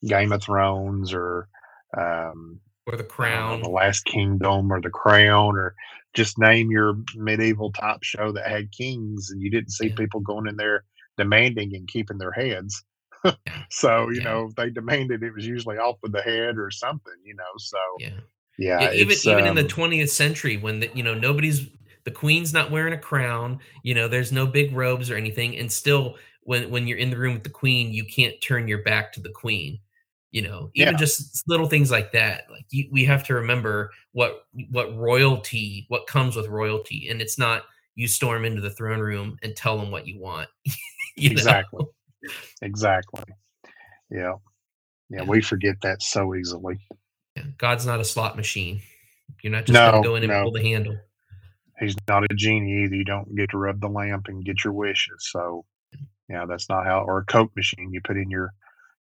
Game of Thrones or um, or the crown, know, The. Last Kingdom or The Crown or just name your medieval type show that had kings, and you didn't see Yeah, people going in there demanding and keeping their heads. So you yeah, know, if they demanded, it was usually off with the head or something. You know, so yeah. yeah, even even in the um, 20th century when the, you know nobody's the queen's not wearing a crown, you know, there's no big robes or anything and still when when you're in the room with the queen, you can't turn your back to the queen. You know, even yeah, just little things like that. Like you, we have to remember what what royalty, what comes with royalty and it's not you storm into the throne room and tell them what you want, you know. exactly, exactly. Yeah, yeah. Yeah. We forget that so easily. yeah. God's not a slot machine. You're not just going to go in and no, pull the handle. he's not a genie either. You don't get to rub the lamp and get your wishes. So yeah, that's not how. Or a Coke machine, you put in your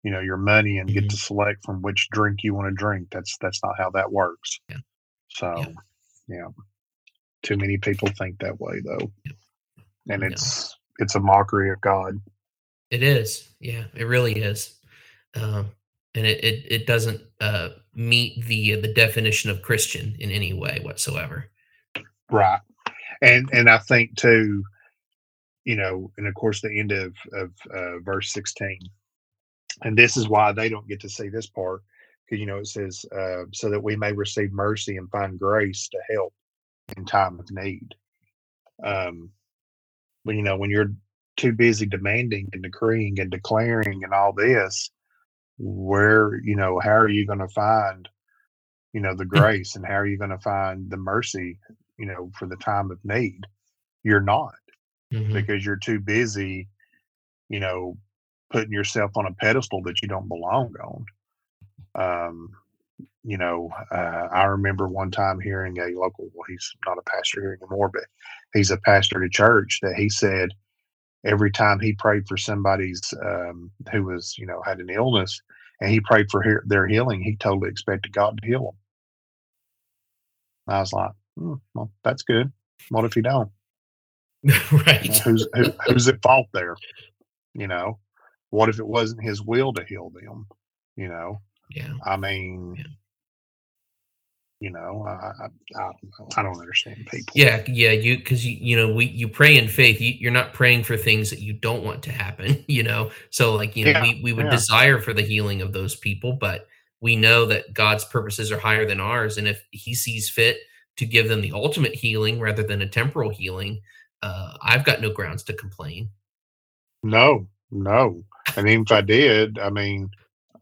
you know your money and get Mhm. to select from which drink you want to drink. That's that's not how that works. Yeah. So Yeah. yeah, too many people think that way though, and No. it's it's a mockery of God. It is. Yeah, it really is. Um, and it, it it doesn't uh, meet the the definition of Christian in any way whatsoever. Right. And and I think too, you know, and of course the end of of uh, verse sixteen, and this is why they don't get to see this part because you know it says uh, so that we may receive mercy and find grace to help in time of need. Um, when you know when you're too busy demanding and decreeing and declaring and all this, where you know how are you going to find you know the grace and how are you going to find the mercy you know for the time of need? You're not Mhm. because you're too busy, you know, putting yourself on a pedestal that you don't belong on. Um, you know, uh, I remember one time hearing a local, well, he's not a pastor here anymore, but he's a pastor at a church that he said every time he prayed for somebody's um, who was, you know, had an illness and he prayed for their healing, he totally expected God to heal them. I was like, hmm, well, that's good. What if he don't? You know, right. who's who, who's at fault there? You know, what if it wasn't his will to heal them? You know, Yeah. I mean, Yeah. you know, I, I, I, don't know. I don't understand people. Yeah, yeah, you because you you know we you pray in faith. You, you're not praying for things that you don't want to happen. You know, so like you know Yeah, we we would yeah, desire for the healing of those people, but we know that God's purposes are higher than ours, and if He sees fit to give them the ultimate healing rather than a temporal healing, uh, I've got no grounds to complain. no, no. And even if I did, I mean,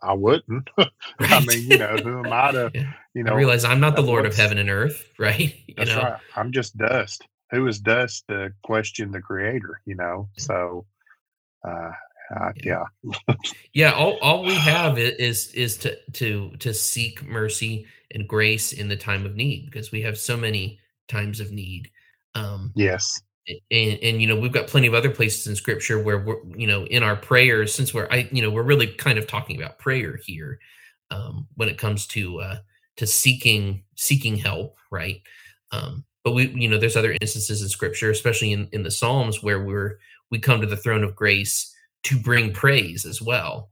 I wouldn't. I mean, you know, who am I to, you I know, realize I'm not the Lord of heaven and earth, right? You that's know, right. I'm just dust. Who is dust to question the creator, you know? So, uh, uh yeah. yeah, Yeah, all, all we have is is to to to seek mercy and grace in the time of need because we have so many times of need. Um yes, and, and you know we've got plenty of other places in scripture where we're you know in our prayers since we're I you know we're really kind of talking about prayer here um when it comes to uh to seeking seeking help right? Um but we you know there's other instances in scripture especially in in the psalms where we're we come to the throne of grace to bring praise as well.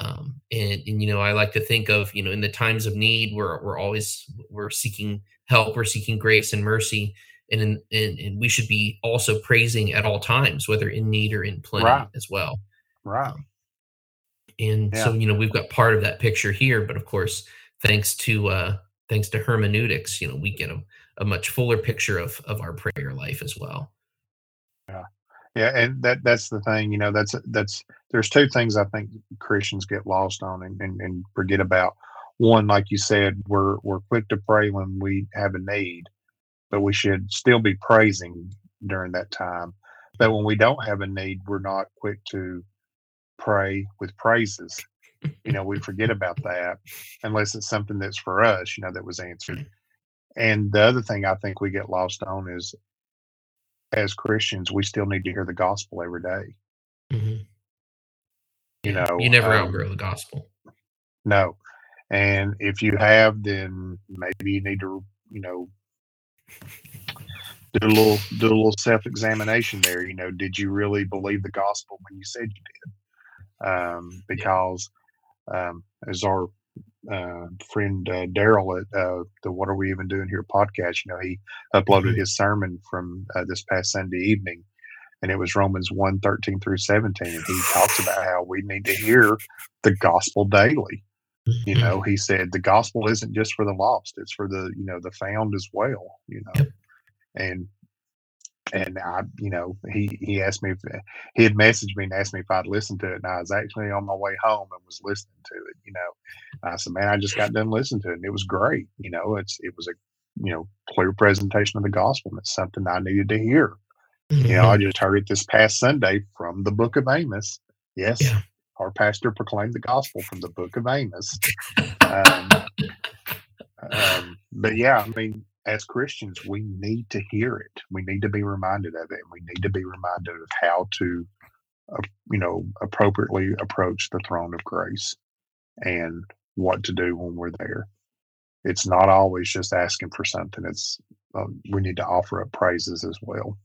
Um and, and you know i like to think of you know in the times of need we're we're always we're seeking help we're seeking grace and mercy and, in, and and we should be also praising at all times, whether in need or in plenty Right. as well. Right. Um, and so you know we've got part of that picture here, but of course, thanks to uh, thanks to hermeneutics, you know we get a, a much fuller picture of of our prayer life as well. Yeah, yeah, and that that's the thing, you know, that's that's there's two things I think Christians get lost on and, and, and forget about. One, like you said, we're we're quick to pray when we have a need, but we should still be praising during that time. But when we don't have a need, we're not quick to pray with praises. You know, we forget about that unless it's something that's for us, you know, that was answered. And the other thing I think we get lost on is as Christians, we still need to hear the gospel every day. Mhm. You know, you never um, outgrow the gospel. No. And if you have, then maybe you need to, you know, do a little do a little self examination there. You know, did you really believe the gospel when you said you did? Um, because um, as our uh, friend uh, Daryl at uh, the What Are We Even Doing Here podcast, you know, he uploaded Mhm. his sermon from uh, this past Sunday evening, and it was Romans 1 13 through 17. And he talks about how we need to hear the gospel daily. You know, he said the gospel isn't just for the lost, it's for the, you know, the found as well, you know. Yep. And and I, you know, he he asked me if he had messaged me and asked me if I'd listen to it, and I was actually on my way home and was listening to it. You know, I said, "Man, I just got done listening to it, and it was great." You know, it's it was a you know clear presentation of the gospel, and it's something I needed to hear. You know, I Mhm. just heard it this past Sunday from the Book of Amos. Yes, Yeah. Our pastor proclaimed the gospel from the Book of Amos. Um, um, but yeah, I mean, as Christians, we need to hear it. We need to be reminded of it. We need to be reminded of how to, uh, you know, appropriately approach the throne of grace and what to do when we're there. It's not always just asking for something. It's um, we need to offer up praises as well.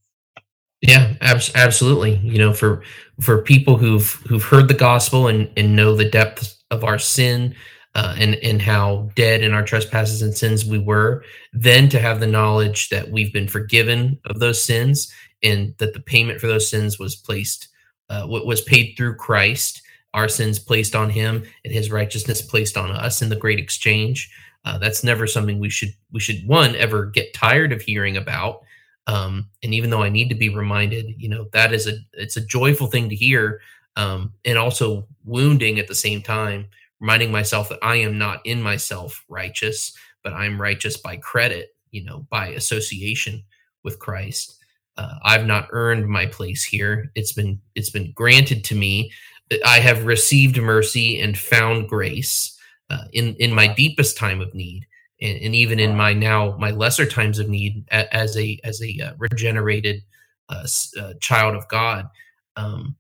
Yeah, abs- absolutely. You know, for for people who've who've heard the gospel and and know the depth of our sin, uh, and and how dead in our trespasses and sins we were, then to have the knowledge that we've been forgiven of those sins and that the payment for those sins was placed, uh, was paid through Christ, our sins placed on Him, and His righteousness placed on us in the great exchange. Uh, that's never something we should we should one ever get tired of hearing about um, and even though i need to be reminded you know that is a it's a joyful thing to hear um, and also wounding at the same time reminding myself that i am not in myself righteous but i'm righteous by credit you know by association with christ. Uh, i've not earned my place here. It's been it's been granted to me. I have received mercy and found grace uh, in in my deepest time of need and, and even in my now my lesser times of need as a as a uh, regenerated uh, uh, child of God, um,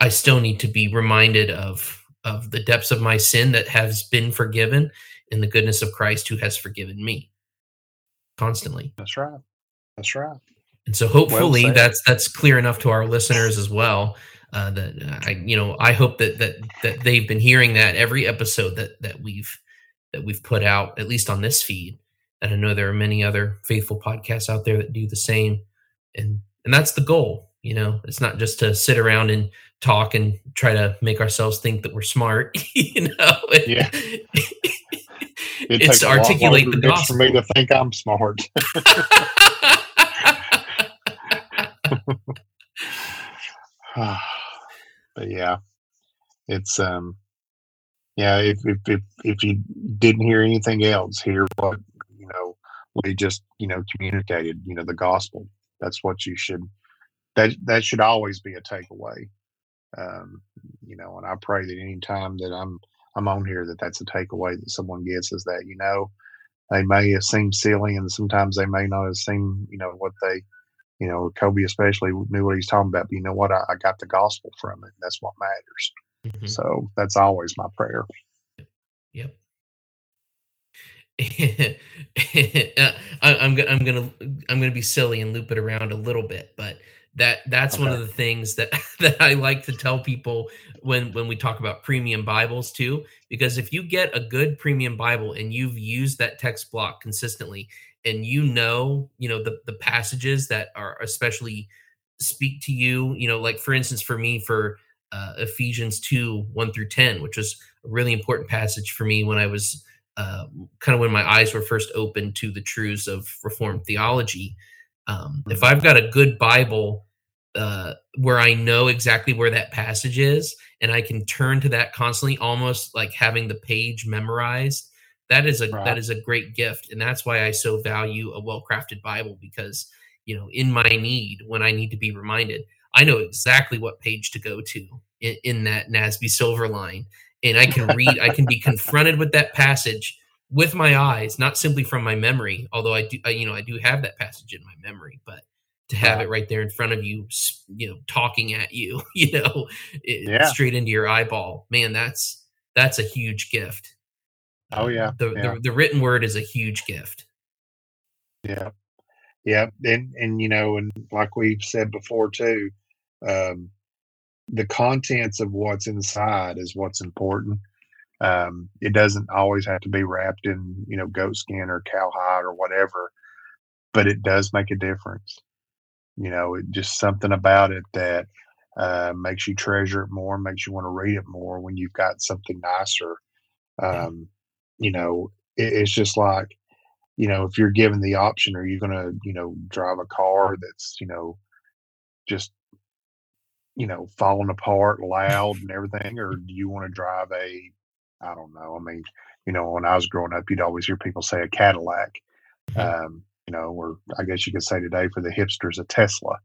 I still need to be reminded of of the depths of my sin that has been forgiven, and the goodness of Christ who has forgiven me constantly. That's right. That's right. And so hopefully said. that's that's clear enough to our listeners as well. Uh, that I you know I hope that that that they've been hearing that every episode that that we've that we've put out at least on this feed. And I know there are many other faithful podcasts out there that do the same. And and that's the goal. You know, it's not just to sit around and talk and try to make ourselves think that we're smart. you know, Yeah. It it's lot articulate the just for me to think I'm smart. but yeah, it's um, yeah. If if if if you didn't hear anything else, hear what you know we just you know communicated. You know the gospel. That's what you should. That that should always be a takeaway. Um, you know, and I pray that any time that I'm I'm on here that that's a takeaway that someone gets is that you know they may have seemed silly and sometimes they may not have seen you know what they you know kobe especially knew what he's talking about but you know what i, I got the gospel from it that's what matters Mhm. so that's always my prayer Yep. Uh, I, I'm gonna I'm gonna I'm gonna be silly and loop it around a little bit, but that that's one of the things that that I like to tell people when when we talk about premium Bibles too, because if you get a good premium Bible and you've used that text block consistently, and you know you know the the passages that are especially speak to you you know like for instance for me for uh, ephesians 2 1 through 10 which was a really important passage for me when i was uh, kind of when my eyes were first opened to the truths of reformed theology um, if i've got a good bible uh, where i know exactly where that passage is and i can turn to that constantly almost like having the page memorized that is a right. that is a great gift and that's why i so value a well-crafted bible because you know in my need when i need to be reminded i know exactly what page to go to in, in that nasby silverline and i can read i can be confronted with that passage with my eyes not simply from my memory although i do you know i do have that passage in my memory but to have it right there in front of you you know talking at you you know it, yeah. straight into your eyeball man that's that's a huge gift Oh yeah. The, yeah. the the written word is a huge gift. Yeah. Yeah. And and you know, and like we've said before too, um, the contents of what's inside is what's important. Um, it doesn't always have to be wrapped in, you know, goat skin or cowhide or whatever, but it does make a difference. You know, it just something about it that uh, makes you treasure it more, makes you want to read it more when you've got something nicer. Um, you know, it, it's just like, you know, if you're given the option, are you going to, you know, drive a car that's, you know, just, you know, falling apart loud and everything, or do you want to drive a, I don't know. I mean, you know, when I was growing up, you'd always hear people say a Cadillac, um, you know, or I guess you could say today for the hipsters, a Tesla,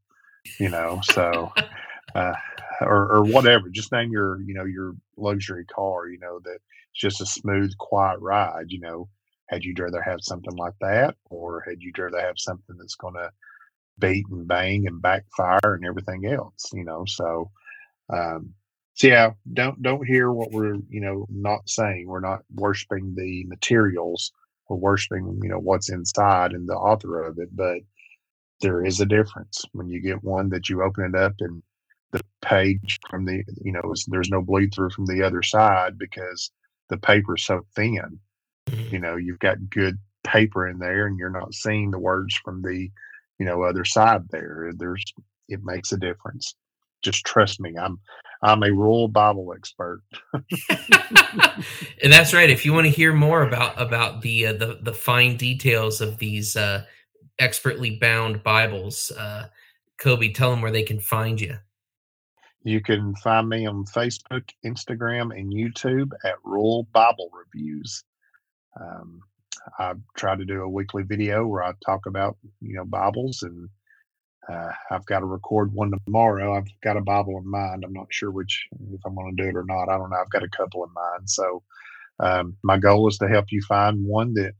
you know, so, uh, or, or whatever, just name your, you know, your luxury car, you know, that it's just a smooth, quiet ride. You know, had you rather have something like that, or had you rather have something that's going to beat and bang and backfire and everything else? You know, so um, so yeah, don't don't hear what we're you know not saying. We're not worshiping the materials. We're worshiping you know what's inside and the author of it, but there is a difference when you get one that you open it up and the page from the you know there's no bleed through from the other side because the paper's so thin. Mm-hmm. You know, you've got good paper in there and you're not seeing the words from the, you know, other side there. There's it makes a difference. Just trust me. I'm I'm a rural Bible expert. and that's right. If you want to hear more about about the uh, the the fine details of these uh, expertly bound Bibles, uh, Kobe, tell them where they can find you. You can find me on Facebook, Instagram, and YouTube at Rural Bible Reviews. Um, I try to do a weekly video where I talk about you know Bibles, and uh, I've got to record one tomorrow. I've got a Bible in mind. I'm not sure which if I'm going to do it or not. I don't know. I've got a couple in mind. So um, my goal is to help you find one that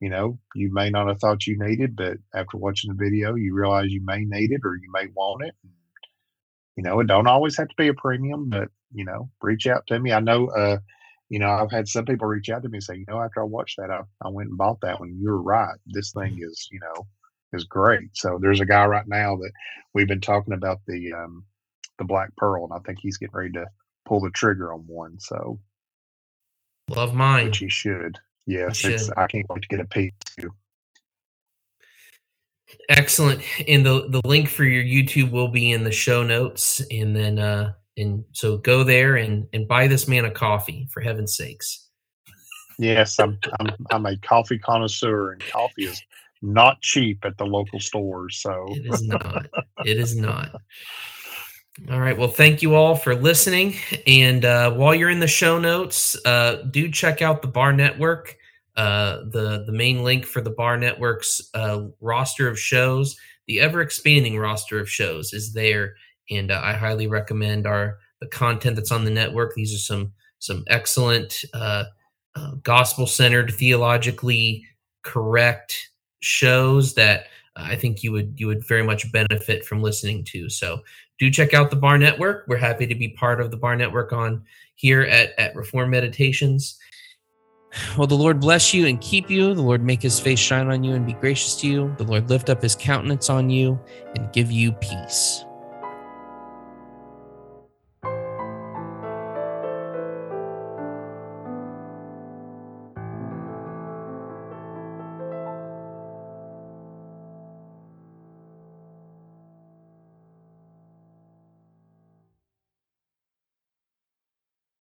you know you may not have thought you needed, but after watching the video, you realize you may need it or you may want it you know, it don't always have to be a premium, but you know, reach out to me. I know, uh, you know, I've had some people reach out to me and say, you know, after I watched that, I, I went and bought that one. You're right. This thing is, you know, is great. So there's a guy right now that we've been talking about the um the Black Pearl, and I think he's getting ready to pull the trigger on one. So love mine, which he should. Yes, he should. I can't wait to get a piece too. Excellent. And the the link for your YouTube will be in the show notes. And then uh and so go there and and buy this man a coffee for heaven's sakes. Yes, I'm I'm I'm a coffee connoisseur and coffee is not cheap at the local stores. So it is not. it is not. All right. Well, thank you all for listening. And uh, while you're in the show notes, uh, do check out the Bar Network. Uh, the the main link for the Bar Network's uh, roster of shows, the ever expanding roster of shows, is there, and uh, I highly recommend our the content that's on the network. These are some some excellent uh, uh, gospel centered, theologically correct shows that I think you would you would very much benefit from listening to. So do check out the Bar Network. We're happy to be part of the Bar Network on here at at Reform Meditations. Well, the Lord bless you and keep you. The Lord make his face shine on you and be gracious to you. The Lord lift up his countenance on you and give you peace.